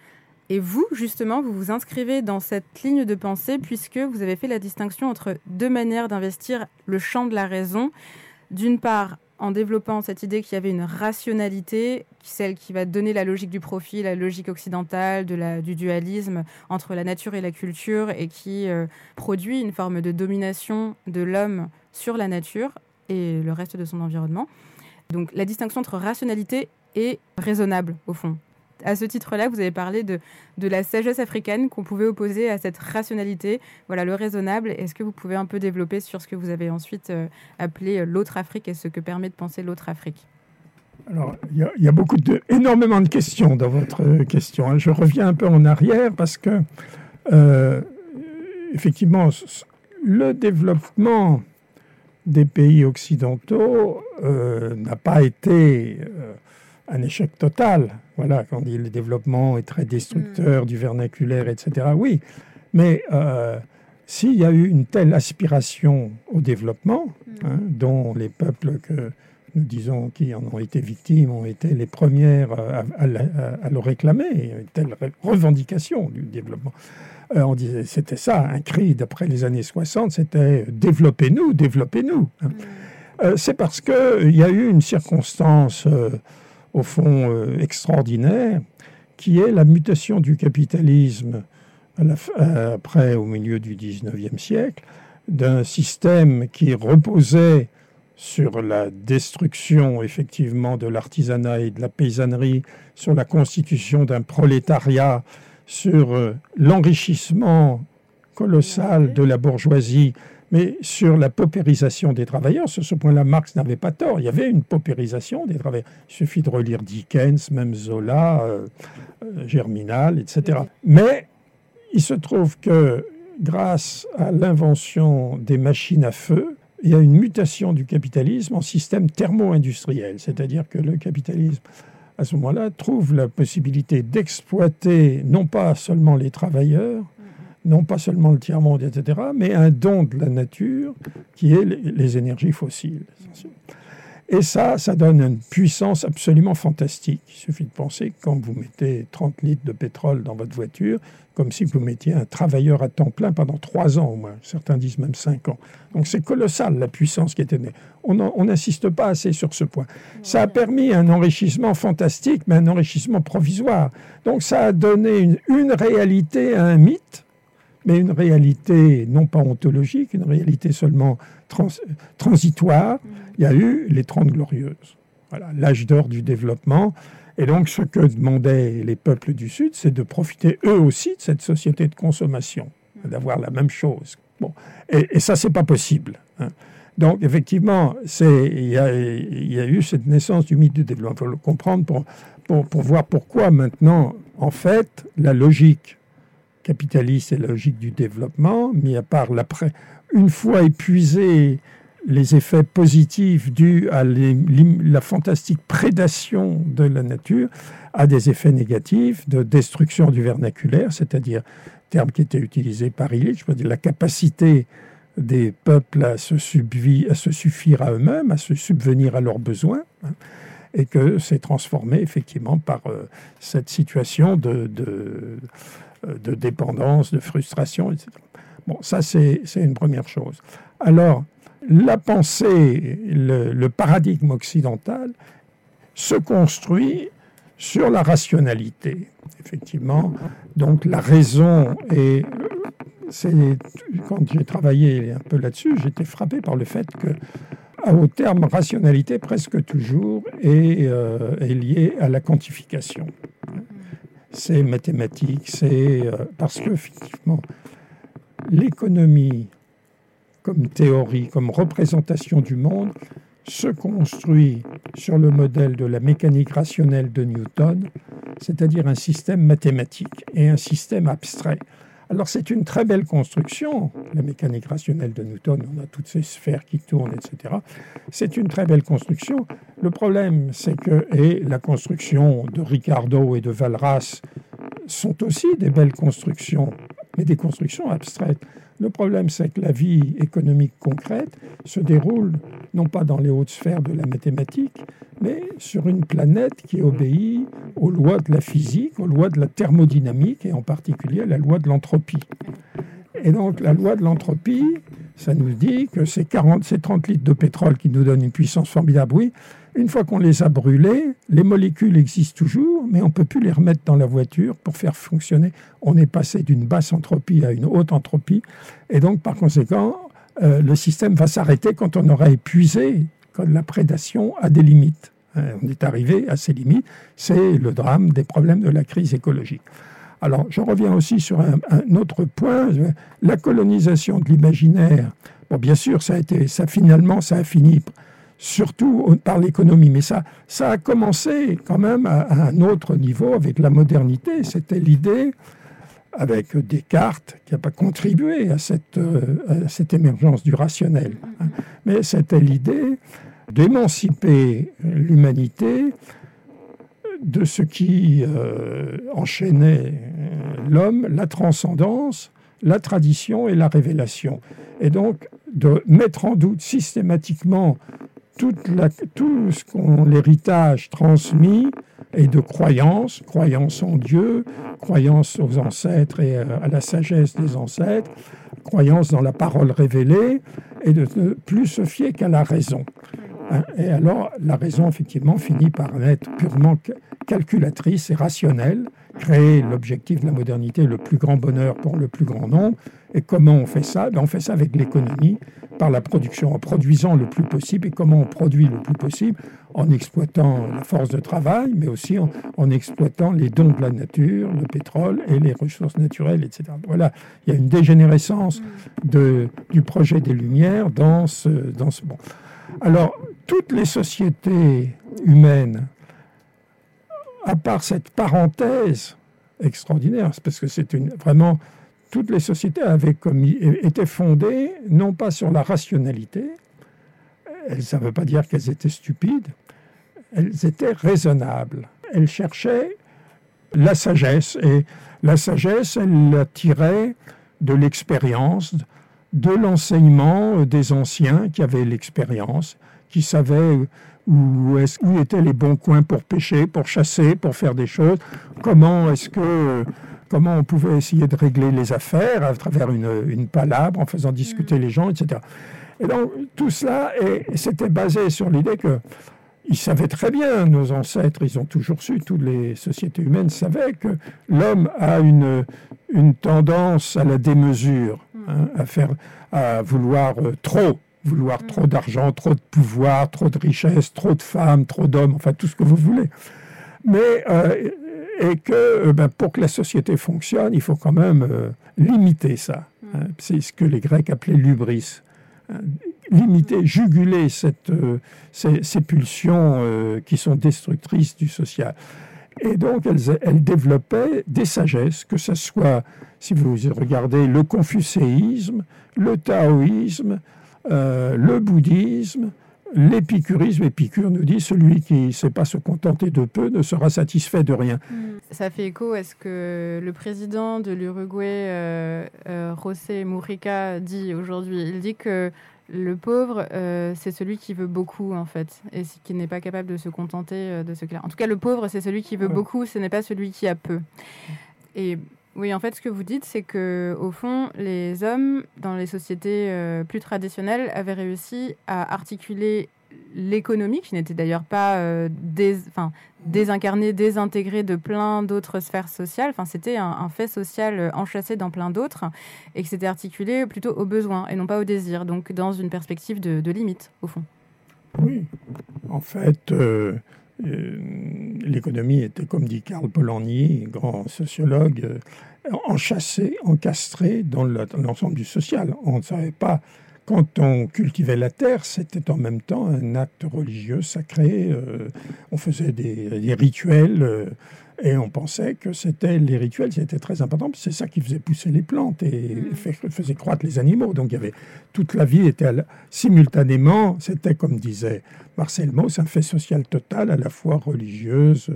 Et vous, justement, vous vous inscrivez dans cette ligne de pensée puisque vous avez fait la distinction entre deux manières d'investir le champ de la raison. D'une part, en développant cette idée qu'il y avait une rationalité, celle qui va donner la logique du profit, la logique occidentale, du dualisme entre la nature et la culture, et qui euh, produit une forme de domination de l'homme sur la nature et le reste de son environnement. Donc la distinction entre rationalité et raisonnable, au fond à ce titre-là, vous avez parlé de, de la sagesse africaine qu'on pouvait opposer à cette rationalité, voilà, le raisonnable. Est-ce que vous pouvez un peu développer sur ce que vous avez ensuite euh, appelé euh, l'autre Afrique et ce que permet de penser l'autre Afrique? Alors, il y, a beaucoup de, énormément de questions dans votre euh, question. Hein. Je reviens un peu en arrière parce que, effectivement, le développement des pays occidentaux n'a pas été un échec total. Voilà, quand on dit le développement est très destructeur mm. du vernaculaire, etc. Oui, mais euh, s'il y a eu une telle aspiration au développement, mm. hein, dont les peuples que nous disons qui en ont été victimes ont été les premières à, le réclamer, une telle revendication du développement. Euh, on disait, c'était ça, un cri d'après les années 60, c'était développez-nous, développez-nous. Hein. Mm. Euh, c'est parce qu'il y a eu une circonstance au fond euh, extraordinaire, qui est la mutation du capitalisme après, au milieu du 19e siècle, d'un système qui reposait sur la destruction effectivement de l'artisanat et de la paysannerie, sur la constitution d'un prolétariat, sur euh, l'enrichissement colossal de la bourgeoisie mais sur la paupérisation des travailleurs. Sur ce point-là, Marx n'avait pas tort. Il y avait une paupérisation des travailleurs. Il suffit de relire Dickens, même Zola, euh, euh, Germinal, etc. Mais il se trouve que grâce à l'invention des machines à feu, il y a une mutation du capitalisme en système thermo-industriel, c'est-à-dire que le capitalisme, à ce moment-là, trouve la possibilité d'exploiter non pas seulement les travailleurs, non pas seulement le tiers-monde, etc., mais un don de la nature qui est les énergies fossiles. Et ça, ça donne une puissance absolument fantastique. Il suffit de penser que quand vous mettez 30 litres de pétrole dans votre voiture, comme si vous mettiez un travailleur à temps plein pendant trois ans au moins. Certains disent même cinq ans. Donc c'est colossal la puissance qui était née. On n'insiste pas assez sur ce point. Ça a permis un enrichissement fantastique, mais un enrichissement provisoire. Donc ça a donné une, une réalité à un mythe mais une réalité non pas ontologique, une réalité seulement transitoire. Il y a eu les Trente Glorieuses, voilà, l'âge d'or du développement. Et donc, ce que demandaient les peuples du Sud, c'est de profiter eux aussi de cette société de consommation, d'avoir la même chose. Bon, et, et ça, c'est pas possible. Hein. Donc, effectivement, il y, a, y a eu cette naissance du mythe du développement. Il faut le comprendre pour, pour, pour voir pourquoi maintenant, en fait, la logique capitaliste et logique du développement, mis à part l'après, une fois épuisé les effets positifs dus à la fantastique prédation de la nature, a des effets négatifs de destruction du vernaculaire, c'est-à-dire, terme qui était utilisé par Illich, la capacité des peuples à se, à se suffire à eux-mêmes, à se subvenir à leurs besoins. Et que c'est transformé effectivement par euh, cette situation de, euh, de dépendance, de frustration, etc. Bon, ça c'est une première chose. Alors, la pensée, le, paradigme occidental se construit sur la rationalité, effectivement. Donc la raison et quand j'ai travaillé un peu là-dessus, j'étais frappé par le fait que au terme rationalité presque toujours est, euh, est lié à la quantification c'est mathématique, c'est euh, parce que effectivement, l'économie comme théorie, comme représentation du monde, se construit sur le modèle de la mécanique rationnelle de Newton, c'est-à-dire un système mathématique et un système abstrait. Alors c'est une très belle construction, la mécanique rationnelle de Newton, on a toutes ces sphères qui tournent, etc. C'est une très belle construction. Le problème, c'est que, et la construction de Ricardo et de Valras sont aussi des belles constructions, mais des constructions abstraites. Le problème, c'est que la vie économique concrète se déroule non pas dans les hautes sphères de la mathématique, mais sur une planète qui obéit aux lois de la physique, aux lois de la thermodynamique et en particulier à la loi de l'entropie. Et donc la loi de l'entropie, ça nous dit que ces, 40, ces 30 litres de pétrole qui nous donnent une puissance formidable, oui, une fois qu'on les a brûlés, les molécules existent toujours, mais on ne peut plus les remettre dans la voiture pour faire fonctionner. On est passé d'une basse entropie à une haute entropie. Et donc, par conséquent, euh, le système va s'arrêter quand on aura épuisé, quand la prédation a des limites. Euh, on est arrivé à ces limites. C'est le drame des problèmes de la crise écologique. Alors, je reviens aussi sur un, autre point, la colonisation de l'imaginaire. Bon, bien sûr, ça a été, ça finalement, ça a fini surtout par l'économie. Mais ça, a commencé quand même à, un autre niveau avec la modernité. C'était l'idée, avec Descartes, qui n'a pas contribué à cette, euh, cette, émergence du rationnel, hein. mais c'était l'idée d'émanciper l'humanité de ce qui euh, enchaînait euh, l'homme, la transcendance, la tradition et la révélation. Et donc de mettre en doute systématiquement tout ce qu'on l'héritage transmis est de croyance, croyance en Dieu, croyance aux ancêtres et euh, à la sagesse des ancêtres, croyance dans la parole révélée, et de ne plus se fier qu'à la raison. Hein, et alors, la raison, effectivement, finit par être purement calculatrice et rationnelle, créer l'objectif de la modernité, le plus grand bonheur pour le plus grand nombre. Et comment on fait ça? Ben, On fait ça avec l'économie, par la production, en produisant le plus possible. Et comment on produit le plus possible? En exploitant la force de travail, mais aussi en, exploitant les dons de la nature, le pétrole et les ressources naturelles, etc. Voilà, il y a une dégénérescence du projet des Lumières dans ce, dans ce... Bon. Alors, toutes les sociétés humaines, à part cette parenthèse extraordinaire, parce que c'est une, vraiment toutes les sociétés avaient commis, étaient fondées non pas sur la rationalité, ça ne veut pas dire qu'elles étaient stupides, elles étaient raisonnables. Elles cherchaient la sagesse, et la sagesse, elle la tirait de l'expérience, de l'enseignement des anciens qui avaient l'expérience, qui savaient où, où étaient les bons coins pour pêcher, pour chasser, pour faire des choses, comment est-ce que comment on pouvait essayer de régler les affaires à travers une, palabre, en faisant discuter mm. les gens, etc. Et donc tout cela, c'était basé sur l'idée que ils savaient très bien, nos ancêtres, ils ont toujours su, toutes les sociétés humaines savaient que l'homme a une, une tendance à la démesure. Hein, à, faire, à vouloir euh, trop, vouloir trop mm. d'argent, trop de pouvoir, trop de richesse, trop de femmes, trop d'hommes, enfin tout ce que vous voulez. Mais euh, et que euh, ben, pour que la société fonctionne, il faut quand même euh, limiter ça. Mm. Hein. C'est ce que les Grecs appelaient l'ubris. Hein. Limiter, juguler cette, euh, ces, pulsions qui sont destructrices du social. Et donc, elles, développaient des sagesses, que ce soit, si vous regardez, le confucéisme, le taoïsme, le bouddhisme, L'épicurisme, Épicure nous dit celui qui ne sait pas se contenter de peu ne sera satisfait de rien. Hmm. Ça fait écho à ce que le président de l'Uruguay, euh, euh, José Mujica, dit aujourd'hui. Il dit que le pauvre, euh, c'est celui qui veut beaucoup, en fait, et qui n'est pas capable de se contenter de ce qu'il a. En tout cas, le pauvre, c'est celui qui veut beaucoup, ce n'est pas celui qui a peu. Et oui, en fait, ce que vous dites, c'est que au fond, les hommes dans les sociétés euh, plus traditionnelles avaient réussi à articuler l'économie, qui n'était d'ailleurs pas euh, désincarnée, désintégrée de plein d'autres sphères sociales. C'était un, fait social euh, enchâssé dans plein d'autres, et qui s'était articulé plutôt aux besoins et non pas aux désirs. Donc, dans une perspective de, limite, au fond. Oui, en fait. L'économie était, comme dit Karl Polanyi, grand sociologue, enchâssé, encastré dans l'ensemble du social. On ne savait pas, quand on cultivait la terre, c'était en même temps un acte religieux sacré. Euh, on faisait des, rituels. Euh, et on pensait que c'était les rituels, c'était très important. C'est ça qui faisait pousser les plantes et mm. faisait croître les animaux. Donc il y avait toute la vie était simultanément. C'était comme disait Marcel Mauss, un fait social total, à la fois religieuse,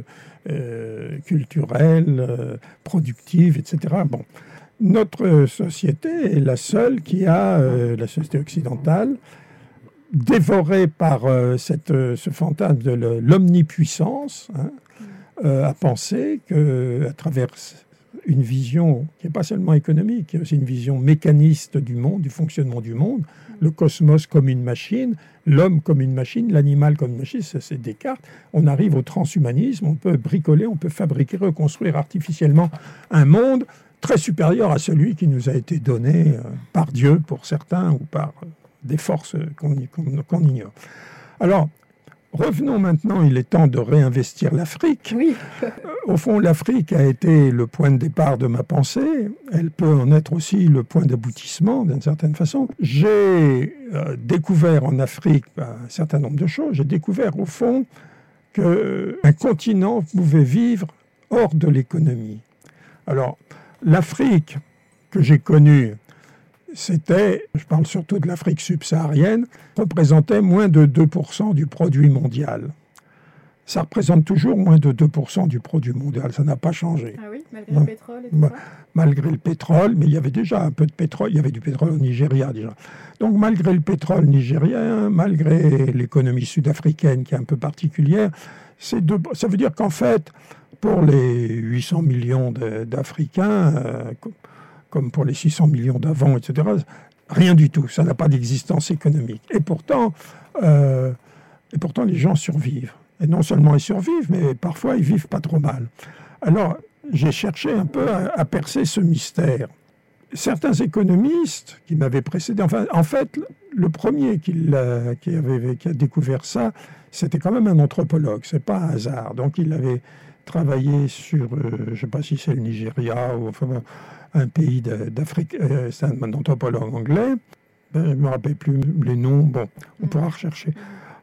euh, culturelle, productive, etc. Bon, notre société est la seule qui a euh, la société occidentale dévorée par cette, ce fantasme de l'omnipuissance. Hein, euh, à penser que à travers une vision qui n'est pas seulement économique, qui est aussi une vision mécaniste du monde, du fonctionnement du monde, le cosmos comme une machine, l'homme comme une machine, l'animal comme une machine, c'est Descartes. On arrive au transhumanisme, on peut bricoler, on peut fabriquer, reconstruire artificiellement un monde très supérieur à celui qui nous a été donné euh, par Dieu pour certains ou par euh, des forces qu'on ignore. Alors, Revenons maintenant, il est temps de réinvestir l'Afrique. Oui. Euh, au fond, l'Afrique a été le point de départ de ma pensée. Elle peut en être aussi le point d'aboutissement, d'une certaine façon. J'ai euh, découvert en Afrique un certain nombre de choses. J'ai découvert, au fond, qu'un continent pouvait vivre hors de l'économie. Alors, l'Afrique que j'ai connue c'était, je parle surtout de l'Afrique subsaharienne, représentait moins de 2% du produit mondial. Ça représente toujours moins de 2% du produit mondial, ça n'a pas changé. Ah oui, malgré le pétrole et tout ça Malgré le pétrole, mais il y avait déjà un peu de pétrole, il y avait du pétrole au Nigeria déjà. Donc malgré le pétrole nigérien, malgré l'économie sud-africaine qui est un peu particulière, ça veut dire qu'en fait, pour les 800 millions d'Africains, euh, comme pour les 600 millions d'avant, etc. Rien du tout, ça n'a pas d'existence économique. Et pourtant, euh, et pourtant, les gens survivent. Et non seulement ils survivent, mais parfois ils vivent pas trop mal. Alors, j'ai cherché un peu à, percer ce mystère. certains économistes qui m'avaient précédé, enfin, en fait, le premier qui, a, découvert ça, c'était quand même un anthropologue, c'est pas un hasard. Donc il avait travaillé sur, euh, je ne sais pas si c'est le Nigeria ou enfin, un pays d'Afrique, euh, c'est un anthropologue anglais, ben, je ne me rappelle plus les noms, bon, on pourra rechercher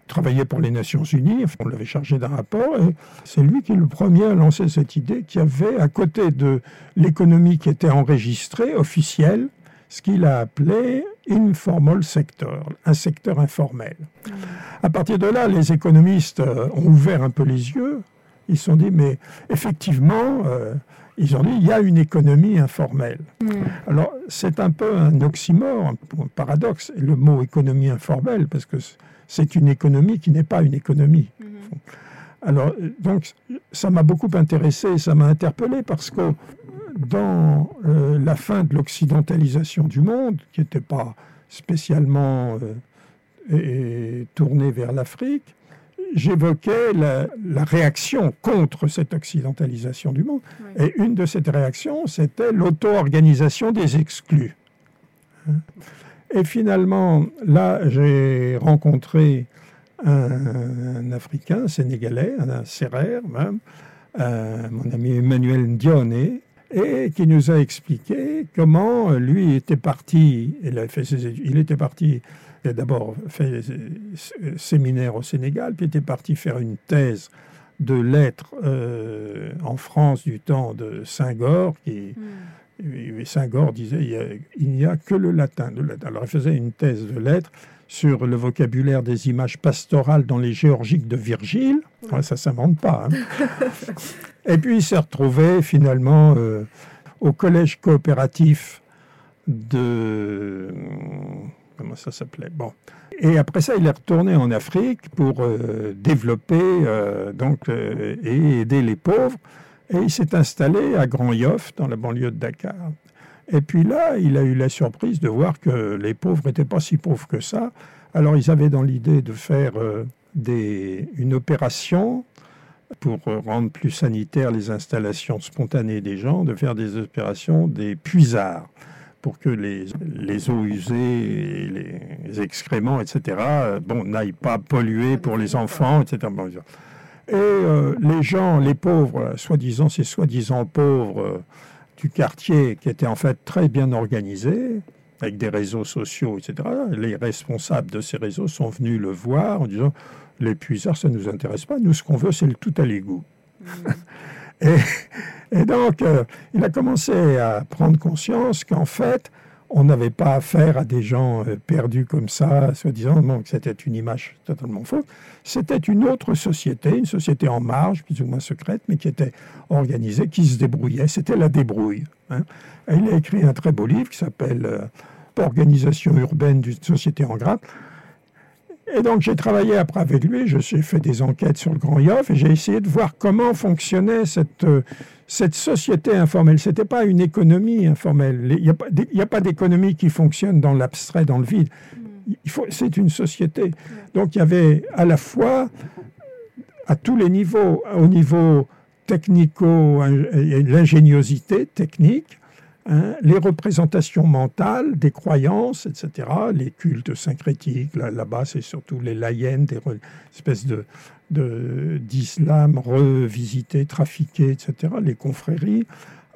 travaillait pour les Nations Unies, on l'avait chargé d'un rapport, et c'est lui qui est le premier à lancer cette idée qu'il y avait, à côté de l'économie qui était enregistrée, officielle, ce qu'il a appelé informal sector, un secteur informel. Mm. À partir de là, les économistes euh, ont ouvert un peu les yeux. Ils se sont dit, mais effectivement, euh, ils ont dit, il y a une économie informelle. Mm. Alors, c'est un peu un oxymore, un paradoxe, le mot économie informelle, parce que c'est une économie qui n'est pas une économie. Mhm. Alors, donc, ça m'a beaucoup intéressé, ça m'a interpellé parce que dans euh, la fin de l'occidentalisation du monde, qui n'était pas spécialement euh, tournée vers l'Afrique, j'évoquais la, réaction contre cette occidentalisation du monde. Et une de ces réactions, c'était l'auto-organisation des exclus. Hein. Et finalement, là, j'ai rencontré un, Africain, un Sénégalais, un Serrère même, euh, mon ami Emmanuel Ndione, et qui nous a expliqué comment lui était parti, il, a fait ses il était parti, il a d'abord fait séminaire au Sénégal, puis était parti faire une thèse de lettres euh, en France du temps de Saint-Gor, qui, hmm. Saint-Gor disait il n'y a, que le latin, Alors il faisait une thèse de lettres sur le vocabulaire des images pastorales dans les géorgiques de Virgile. ça ne s'invente pas. Hein. *laughs* Et puis il s'est retrouvé finalement euh, au collège coopératif de... Comment ça s'appelait Bon. Et après ça, il est retourné en Afrique pour euh, développer euh, donc, et aider les pauvres. Et il s'est installé à Grand Yoff, dans la banlieue de Dakar. Et puis là, il a eu la surprise de voir que les pauvres n'étaient pas si pauvres que ça. Alors ils avaient dans l'idée de faire euh, des, une opération pour rendre plus sanitaires les installations spontanées des gens, de faire des opérations des puisards pour que les, les eaux usées, les excréments, etc., bon, n'aillent pas polluer pour les enfants, etc. Et euh, les gens, les pauvres, soi-disant, ces soi-disant pauvres euh, du quartier, qui étaient en fait très bien organisés, avec des réseaux sociaux, etc., les responsables de ces réseaux sont venus le voir en disant les puisards, ça ne nous intéresse pas, nous, ce qu'on veut, c'est le tout à l'égout. Mmh. *laughs* et, donc, euh, il a commencé à prendre conscience qu'en fait, on n'avait pas affaire à des gens euh, perdus comme ça, soi-disant que c'était une image totalement fausse. C'était une autre société, une société en marge, plus ou moins secrète, mais qui était organisée, qui se débrouillait. C'était la débrouille. Hein. il a écrit un très beau livre qui s'appelle euh, Organisation urbaine d'une société en grappe. Et donc j'ai travaillé après avec lui, j'ai fait des enquêtes sur le Grand Yoff et j'ai essayé de voir comment fonctionnait cette, euh, cette société informelle. Ce n'était pas une économie informelle. Il n'y a, pas d'économie qui fonctionne dans l'abstrait, dans le vide. C'est une société. Donc il y avait à la fois, à tous les niveaux, au niveau technico, l'ingéniosité technique, Hein, les représentations mentales des croyances, etc., les cultes syncrétiques, là-bas c'est surtout les laïennes, des espèces de, d'islam revisité, trafiqué, etc., les confréries,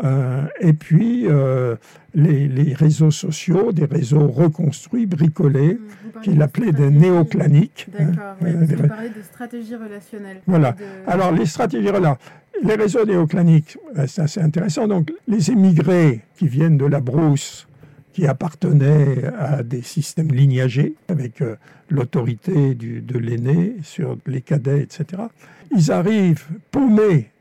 euh, et puis euh, les, réseaux sociaux, des réseaux reconstruits, bricolés, qu'il appelait des néoclaniques. D'accord, hein, vous parlez de stratégie relationnelle. Voilà. Alors les stratégies relationnelles les réseaux néoclaniques, euh, c'est assez intéressant. Donc, les émigrés qui viennent de la brousse, qui appartenaient à des systèmes lignagés, avec euh, l'autorité de l'aîné sur les cadets, etc., ils arrivent paumés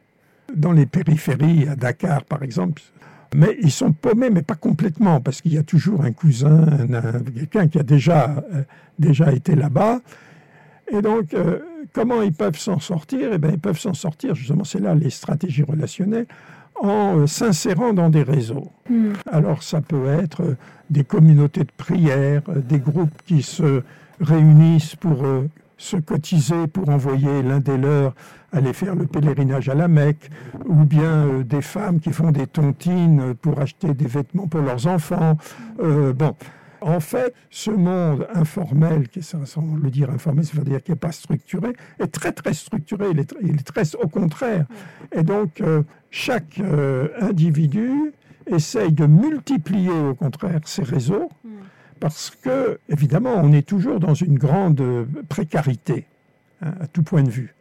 dans les périphéries, à Dakar par exemple, mais ils sont paumés, mais pas complètement, parce qu'il y a toujours un cousin, quelqu'un qui a déjà, euh, déjà été là-bas. Et donc, Comment ils peuvent s'en sortir? Eh bien, ils peuvent s'en sortir, justement, c'est là les stratégies relationnelles, en euh, s'insérant dans des réseaux. Hmm. Alors, ça peut être euh, des communautés de prière, euh, des groupes qui se réunissent pour se cotiser pour envoyer l'un des leurs aller faire le pèlerinage à la Mecque, ou bien euh, des femmes qui font des tontines pour acheter des vêtements pour leurs enfants. Euh, bon, en fait, ce monde informel, qui est sans le dire informel, c'est-à-dire qui n'est pas structuré, est très très structuré. Il est, il est très au contraire. Et donc, euh, chaque euh, individu essaye de multiplier au contraire ses réseaux, parce que, évidemment, on est toujours dans une grande précarité, hein, à tout point de vue.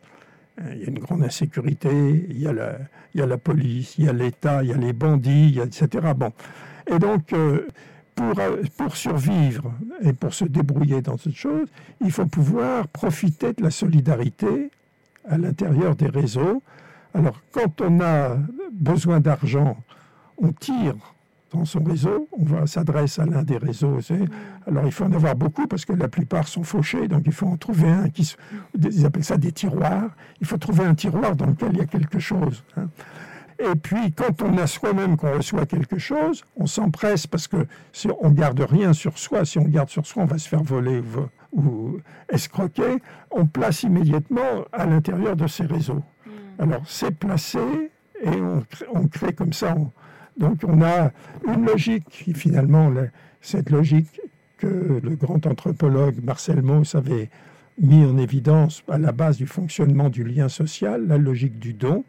Il y a une grande insécurité, il y a la, il y a la police, il y a l'État, il y a les bandits, il y a, etc. Bon. Et donc, euh, euh, pour, survivre et pour se débrouiller dans cette chose, il faut pouvoir profiter de la solidarité à l'intérieur des réseaux. Alors, quand on a besoin d'argent, on tire dans son réseau, on s'adresse à l'un des réseaux. Alors, il faut en avoir beaucoup parce que la plupart sont fauchés, donc il faut en trouver un qui, ils appellent ça des tiroirs. Il faut trouver un tiroir dans lequel il y a quelque chose. Hein. Et puis, quand on a soi-même qu'on reçoit quelque chose, on s'empresse parce que si on garde rien sur soi, si on garde sur soi, on va se faire voler ou, escroquer. On place immédiatement à l'intérieur de ces réseaux. Hmm. Alors, c'est placé et on, crée comme ça. donc, on a une logique qui, finalement, cette logique que le grand anthropologue Marcel Mauss avait mis en évidence à la base du fonctionnement du lien social, la logique du don.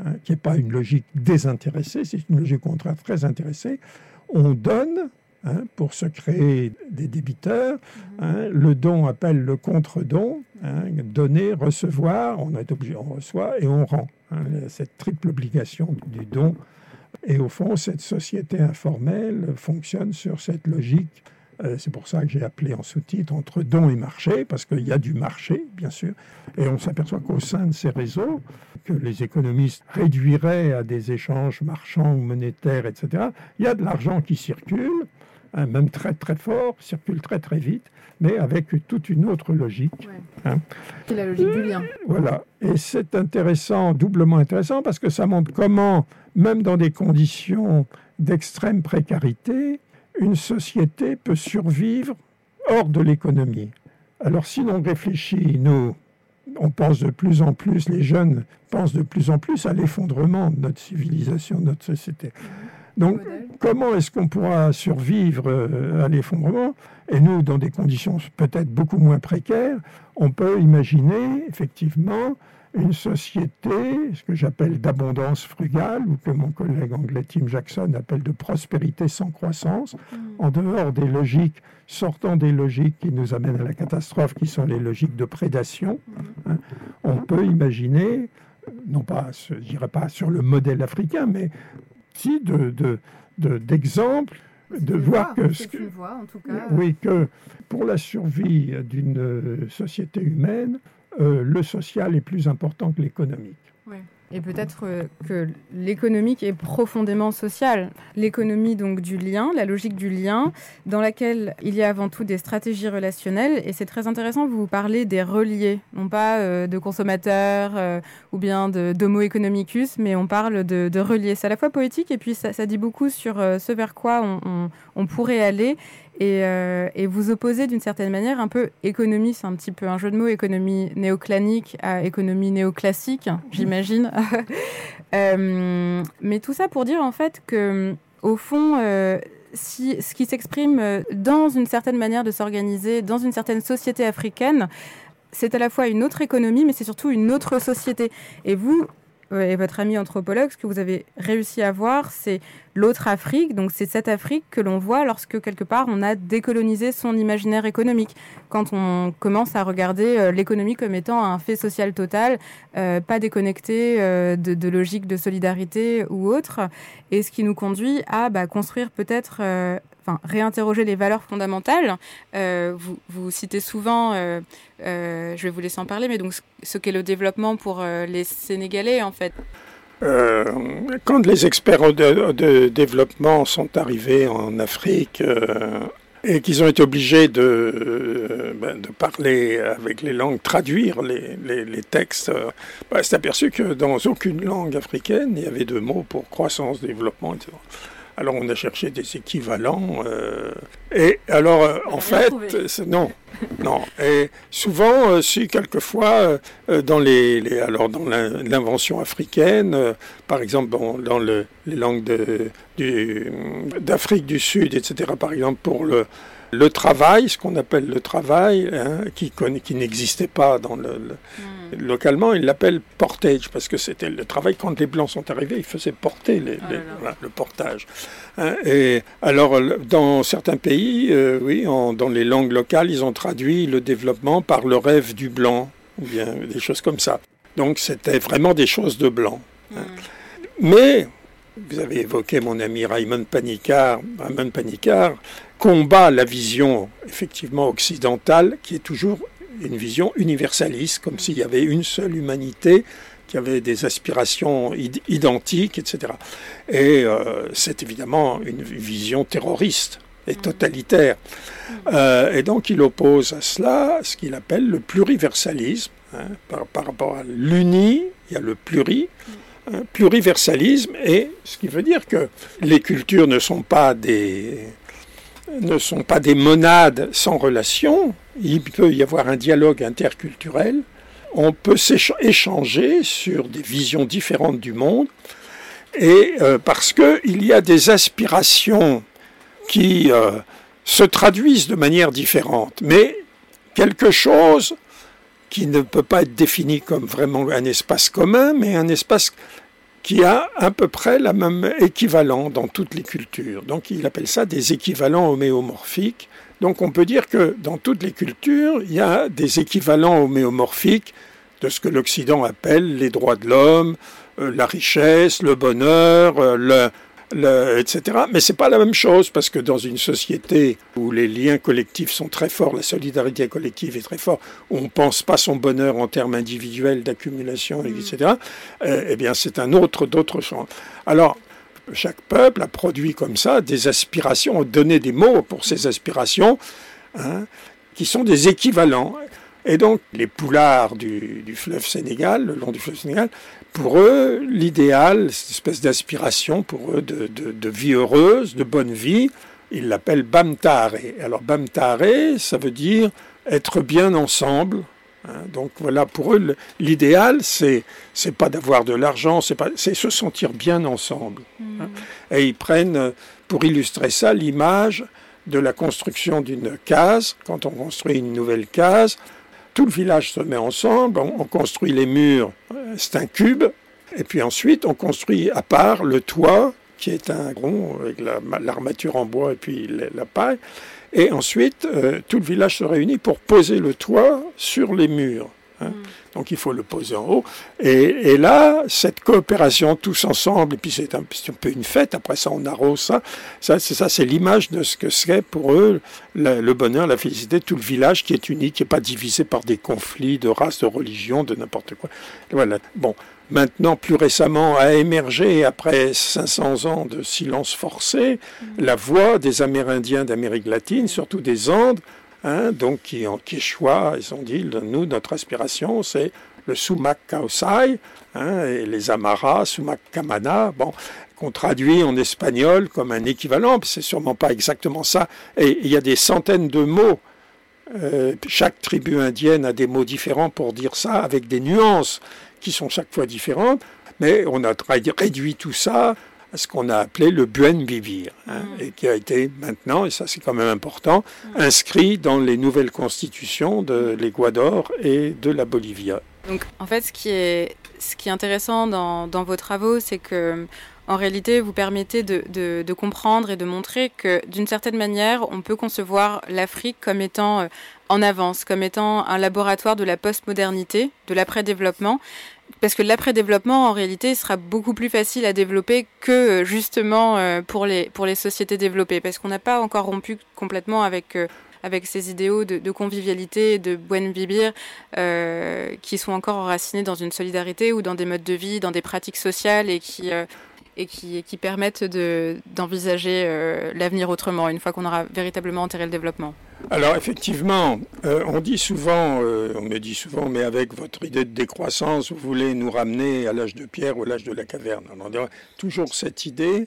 Hein, qui n'est pas une logique désintéressée, c'est une logique au contraire très intéressée. On donne hein, pour se créer des débiteurs. Hein, le don appelle le contre-don. donner, recevoir, on est obligé, on reçoit et on rend. cette triple obligation du don. Et au fond, cette société informelle fonctionne sur cette logique c'est pour ça que j'ai appelé en sous-titre entre don et marché, parce qu'il y a du marché, bien sûr. Et on s'aperçoit qu'au sein de ces réseaux, que les économistes réduiraient à des échanges marchands ou monétaires, etc., il y a de l'argent qui circule, hein, même très très fort, circule très très vite, mais avec toute une autre logique. Hein. C'est la logique du lien. Voilà. Et c'est intéressant, doublement intéressant, parce que ça montre comment, même dans des conditions d'extrême précarité, une société peut survivre hors de l'économie. Alors si l'on réfléchit, nous, on pense de plus en plus, les jeunes pensent de plus en plus à l'effondrement de notre civilisation, de notre société. Donc, comment est-ce qu'on pourra survivre euh, à l'effondrement? Et nous, dans des conditions peut-être beaucoup moins précaires, on peut imaginer effectivement une société, ce que j'appelle d'abondance frugale, ou que mon collègue anglais Tim Jackson appelle de prospérité sans croissance, mm. en dehors des logiques, sortant des logiques qui nous amènent à la catastrophe, qui sont les logiques de prédation, mm. hein, on peut imaginer, non pas, je dirais pas sur le modèle africain, mais si de, d'exemples de, voir que, ce que en tout cas. oui que pour la survie d'une société humaine euh, le social est plus important que l'économique. Et peut-être euh, que l'économique est profondément sociale. L'économie donc du lien, la logique du lien, dans laquelle il y a avant tout des stratégies relationnelles. Et c'est très intéressant, vous parlez des reliés, non pas euh, de consommateurs ou bien d'homo economicus, mais on parle de reliés. C'est à la fois poétique et puis ça, dit beaucoup sur ce vers quoi on pourrait aller euh, et, vous opposez d'une certaine manière un peu économie, c'est un petit peu un jeu de mots, économie néoclanique à économie néoclassique, *laughs* j'imagine. *laughs* Euh, mais tout ça pour dire en fait que, au fond, euh, si, ce qui s'exprime dans une certaine manière de s'organiser, dans une certaine société africaine, c'est à la fois une autre économie, mais c'est surtout une autre société. Et vous, et votre ami anthropologue, ce que vous avez réussi à voir, c'est l'autre Afrique. Donc c'est cette Afrique que l'on voit lorsque quelque part on a décolonisé son imaginaire économique. Quand on commence à regarder euh, l'économie comme étant un fait social total, euh, pas déconnecté euh, de, de, logique de solidarité ou autre, et ce qui nous conduit à bah, construire peut-être réinterroger les valeurs fondamentales. Euh, vous, vous, citez souvent, euh, euh, je vais vous laisser en parler, mais donc ce qu'est le développement pour les Sénégalais, en fait. quand les experts de, développement sont arrivés en Afrique et qu'ils ont été obligés de, ben, de parler avec les langues, traduire les, textes, ben, c'est aperçu que dans aucune langue africaine, il y avait de mots pour croissance, développement, etc. Alors on a cherché des équivalents. Euh, et alors, euh, en fait, non. non. Et souvent, euh, si quelquefois, dans les, alors dans l'invention africaine, par exemple, dans le, les langues d'Afrique du, du Sud, etc. Par exemple, pour le le travail, ce qu'on appelle le travail, hein, qui, qui n'existait pas dans le, hmm. Localement, ils l'appellent portage parce que c'était le travail quand les blancs sont arrivés, ils faisaient porter oh le portage. Hein. et alors, dans certains pays, euh, oui, dans les langues locales, ils ont traduit le développement par le rêve du blanc ou bien des choses comme ça. Donc, c'était vraiment des choses de blanc. Hein. Mais vous avez évoqué mon ami Raymond Panicard. Raymond Panicard combat la vision effectivement occidentale qui est toujours une vision universaliste, comme s'il y avait une seule humanité qui avait des aspirations identiques, etc. Et euh, c'est évidemment une vision terroriste et totalitaire. Euh, et donc il oppose à cela ce qu'il appelle le pluriversalisme. Hein, par, par, rapport à l'uni, il y a le pluri. Hein, pluriversalisme, et ce qui veut dire que les cultures ne sont pas des, ne sont pas des monades sans relation. Il peut y avoir un dialogue interculturel. On peut s'échanger sur des visions différentes du monde. Et euh, parce qu'il y a des aspirations qui euh, se traduisent de manière différente, mais quelque chose qui ne peut pas être défini comme vraiment un espace commun, mais un espace qui a à peu près la même équivalent dans toutes les cultures. Donc il appelle ça des équivalents homéomorphiques. Donc on peut dire que dans toutes les cultures, il y a des équivalents homéomorphiques de ce que l'Occident appelle les droits de l'homme, euh, la richesse, le bonheur, euh, le, etc. Mais c'est pas la même chose parce que dans une société où les liens collectifs sont très forts, la solidarité collective est très forte, où on pense pas son bonheur en termes individuels d'accumulation, etc. Mm. Euh, eh bien, c'est un autre d'autres choses. Alors, chaque peuple a produit comme ça des aspirations, a donné des mots pour ces aspirations, hein, qui sont des équivalents. Et donc, les poulards du, du, fleuve Sénégal, le long du fleuve Sénégal, pour eux, l'idéal, cette espèce d'aspiration pour eux de, de, vie heureuse, de bonne vie, ils l'appellent Bamtare. Alors, Bamtare, ça veut dire être bien ensemble. Hein. donc voilà, pour eux, l'idéal, c'est c'est pas d'avoir de l'argent, c'est pas, c'est se sentir bien ensemble. Hein. Hmm. Et ils prennent, pour illustrer ça, l'image de la construction d'une case. Quand on construit une nouvelle case, tout le village se met ensemble, on, construit les murs, euh, c'est un cube, et puis ensuite on construit à part le toit, qui est un rond avec l'armature en bois et puis la paille, et ensuite euh, tout le village se réunit pour poser le toit sur les murs. Hein. Mm. Donc il faut le poser en haut. Et, là, cette coopération tous ensemble, et puis c'est un, peu une fête, après ça on arrose ça, ça c'est ça, c'est l'image de ce que serait pour eux le, bonheur, la félicité, tout le village qui est unique, qui n'est pas divisé par des conflits de race, de religion, de n'importe quoi. Voilà. Bon, maintenant, plus récemment, a émergé, après 500 ans de silence forcé, mmh. la voix des Amérindiens d'Amérique latine, surtout des Andes, Hein, donc qui en Quechua, ils ont dit, nous, notre aspiration, c'est le Sumac Kaosai, hein, et les Amaras, Sumac Kamana, bon, qu'on traduit en espagnol comme un équivalent, c'est sûrement pas exactement ça. Et il y a des centaines de mots. Euh, chaque tribu indienne a des mots différents pour dire ça, avec des nuances qui sont chaque fois différentes. Mais on a réduit tout ça ce qu'on a appelé le Buen Vivir, hein, mm. et qui a été maintenant, et ça c'est quand même important, mm. inscrit dans les nouvelles constitutions de l'Équateur et de la Bolivie. Donc en fait, ce qui est, ce qui est intéressant dans, dans vos travaux, c'est que en réalité, vous permettez de, de, de, comprendre et de montrer que d'une certaine manière, on peut concevoir l'Afrique comme étant euh, en avance, comme étant un laboratoire de la postmodernité, de l'après-développement, parce que l'après-développement, en réalité, sera beaucoup plus facile à développer que euh, justement euh, pour les, pour les sociétés développées, parce qu'on n'a pas encore rompu complètement avec, euh, avec ces idéaux de, de convivialité, de buen vivir, qui sont encore enracinés dans une solidarité ou dans des modes de vie, dans des pratiques sociales et qui, et qui, qui permettent d'envisager l'avenir autrement, une fois qu'on aura véritablement enterré le développement Alors effectivement, euh, on dit souvent, euh, on me dit souvent, mais avec votre idée de décroissance, vous voulez nous ramener à l'âge de pierre ou à l'âge de la caverne. On a toujours cette idée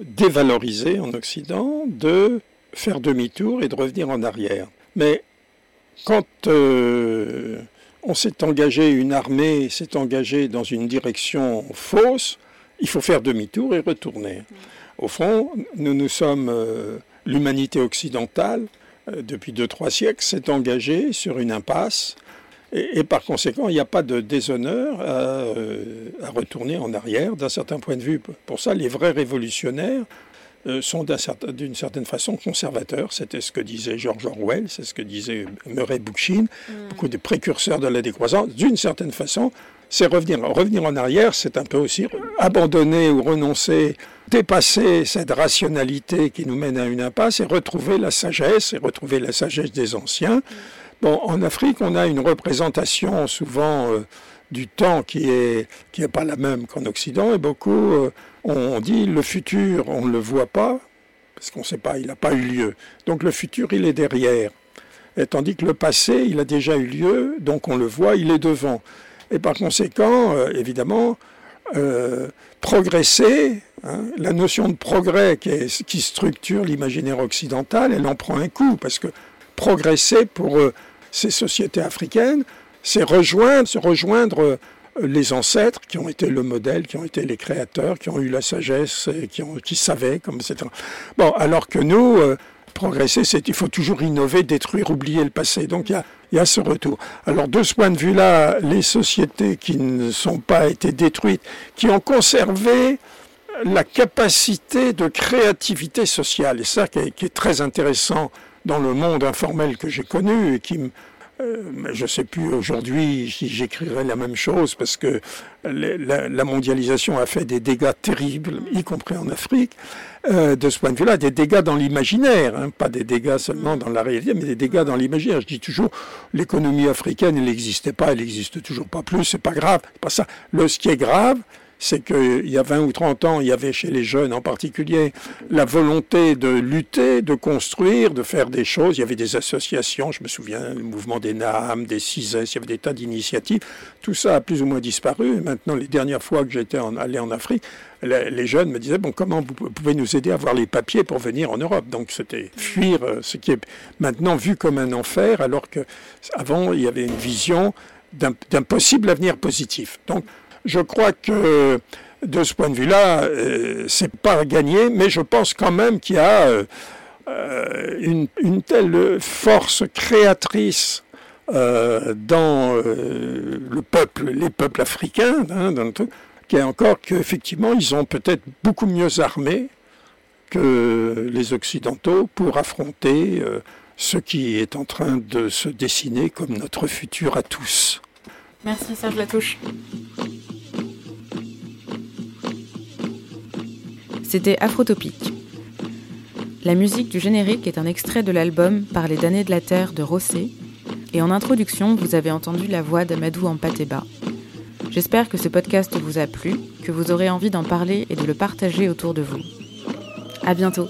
dévalorisée en Occident de faire demi-tour et de revenir en arrière. Mais quand euh, on s'est engagé, une armée s'est engagée dans une direction fausse, il faut faire demi-tour et retourner. Au fond, nous nous sommes, l'humanité occidentale, depuis deux, trois siècles, s'est engagée sur une impasse. Et, par conséquent, il n'y a pas de déshonneur à retourner en arrière d'un certain point de vue. Pour ça, les vrais révolutionnaires, euh, sont d'une certaine façon conservateurs. C'était ce que disait George Orwell, c'est ce que disait Murray Bookchin, mm. beaucoup de précurseurs de la décroissance. D'une certaine façon, c'est revenir. Revenir en arrière, c'est un peu aussi abandonner ou renoncer, dépasser cette rationalité qui nous mène à une impasse et retrouver la sagesse, et retrouver la sagesse des anciens. Bon, en Afrique, on a une représentation souvent euh, du temps qui est qui est pas la même qu'en Occident et beaucoup euh, on dit le futur on ne le voit pas parce qu'on ne sait pas il n'a pas eu lieu donc le futur il est derrière et tandis que le passé il a déjà eu lieu donc on le voit il est devant et par conséquent euh, évidemment euh, progresser hein, la notion de progrès qui, structure l'imaginaire occidental elle en prend un coup parce que progresser pour ces sociétés africaines c'est rejoindre, rejoindre euh, les ancêtres qui ont été le modèle, qui ont été les créateurs, qui ont eu la sagesse, qui, ont, qui savaient, comme etc. Bon, alors que nous, euh, progresser, c'est il faut toujours innover, détruire, oublier le passé. Donc il y a, il y a ce retour. Alors de ce point de vue-là, les sociétés qui ne sont pas été détruites, qui ont conservé la capacité de créativité sociale, et ça qui est, qui est très intéressant dans le monde informel que j'ai connu et qui me euh, je ne sais plus aujourd'hui si j'écrirais la même chose parce que la, mondialisation a fait des dégâts terribles, y compris en Afrique. Euh, de ce point de vue-là, des dégâts dans l'imaginaire, hein, pas des dégâts seulement dans la réalité, mais des dégâts dans l'imaginaire. Je dis toujours, l'économie africaine, elle n'existait pas, elle n'existe toujours pas plus, c'est pas grave, pas ça. Le, ce qui est grave, c'est qu'il y a 20 ou 30 ans, il y avait chez les jeunes en particulier la volonté de lutter, de construire, de faire des choses. Il y avait des associations, je me souviens, le mouvement des NAM, des CISES, il y avait des tas d'initiatives. Tout ça a plus ou moins disparu. Maintenant, les dernières fois que j'étais allé en Afrique, les jeunes me disaient bon comment vous pouvez nous aider à avoir les papiers pour venir en Europe? Donc c'était fuir euh, ce qui est maintenant vu comme un enfer alors que avant il y avait une vision d'un possible avenir positif donc je crois que de ce point de vue-là, euh, c'est pas gagné, mais je pense quand même qu'il y a euh, euh, une, telle force créatrice dans le peuple, les peuples africains, hein, dans qu'il y a encore qu'effectivement, ils ont peut-être beaucoup mieux armés que les Occidentaux pour affronter ce qui est en train de se dessiner comme notre futur à tous. Merci Serge Latouche. C'était Afrotopique. La musique du générique est un extrait de l'album Par les damnés de la terre de Rossé, et en introduction, vous avez entendu la voix d'Amadou Ampateba. J'espère que ce podcast vous a plu, que vous aurez envie d'en parler et de le partager autour de vous. À bientôt!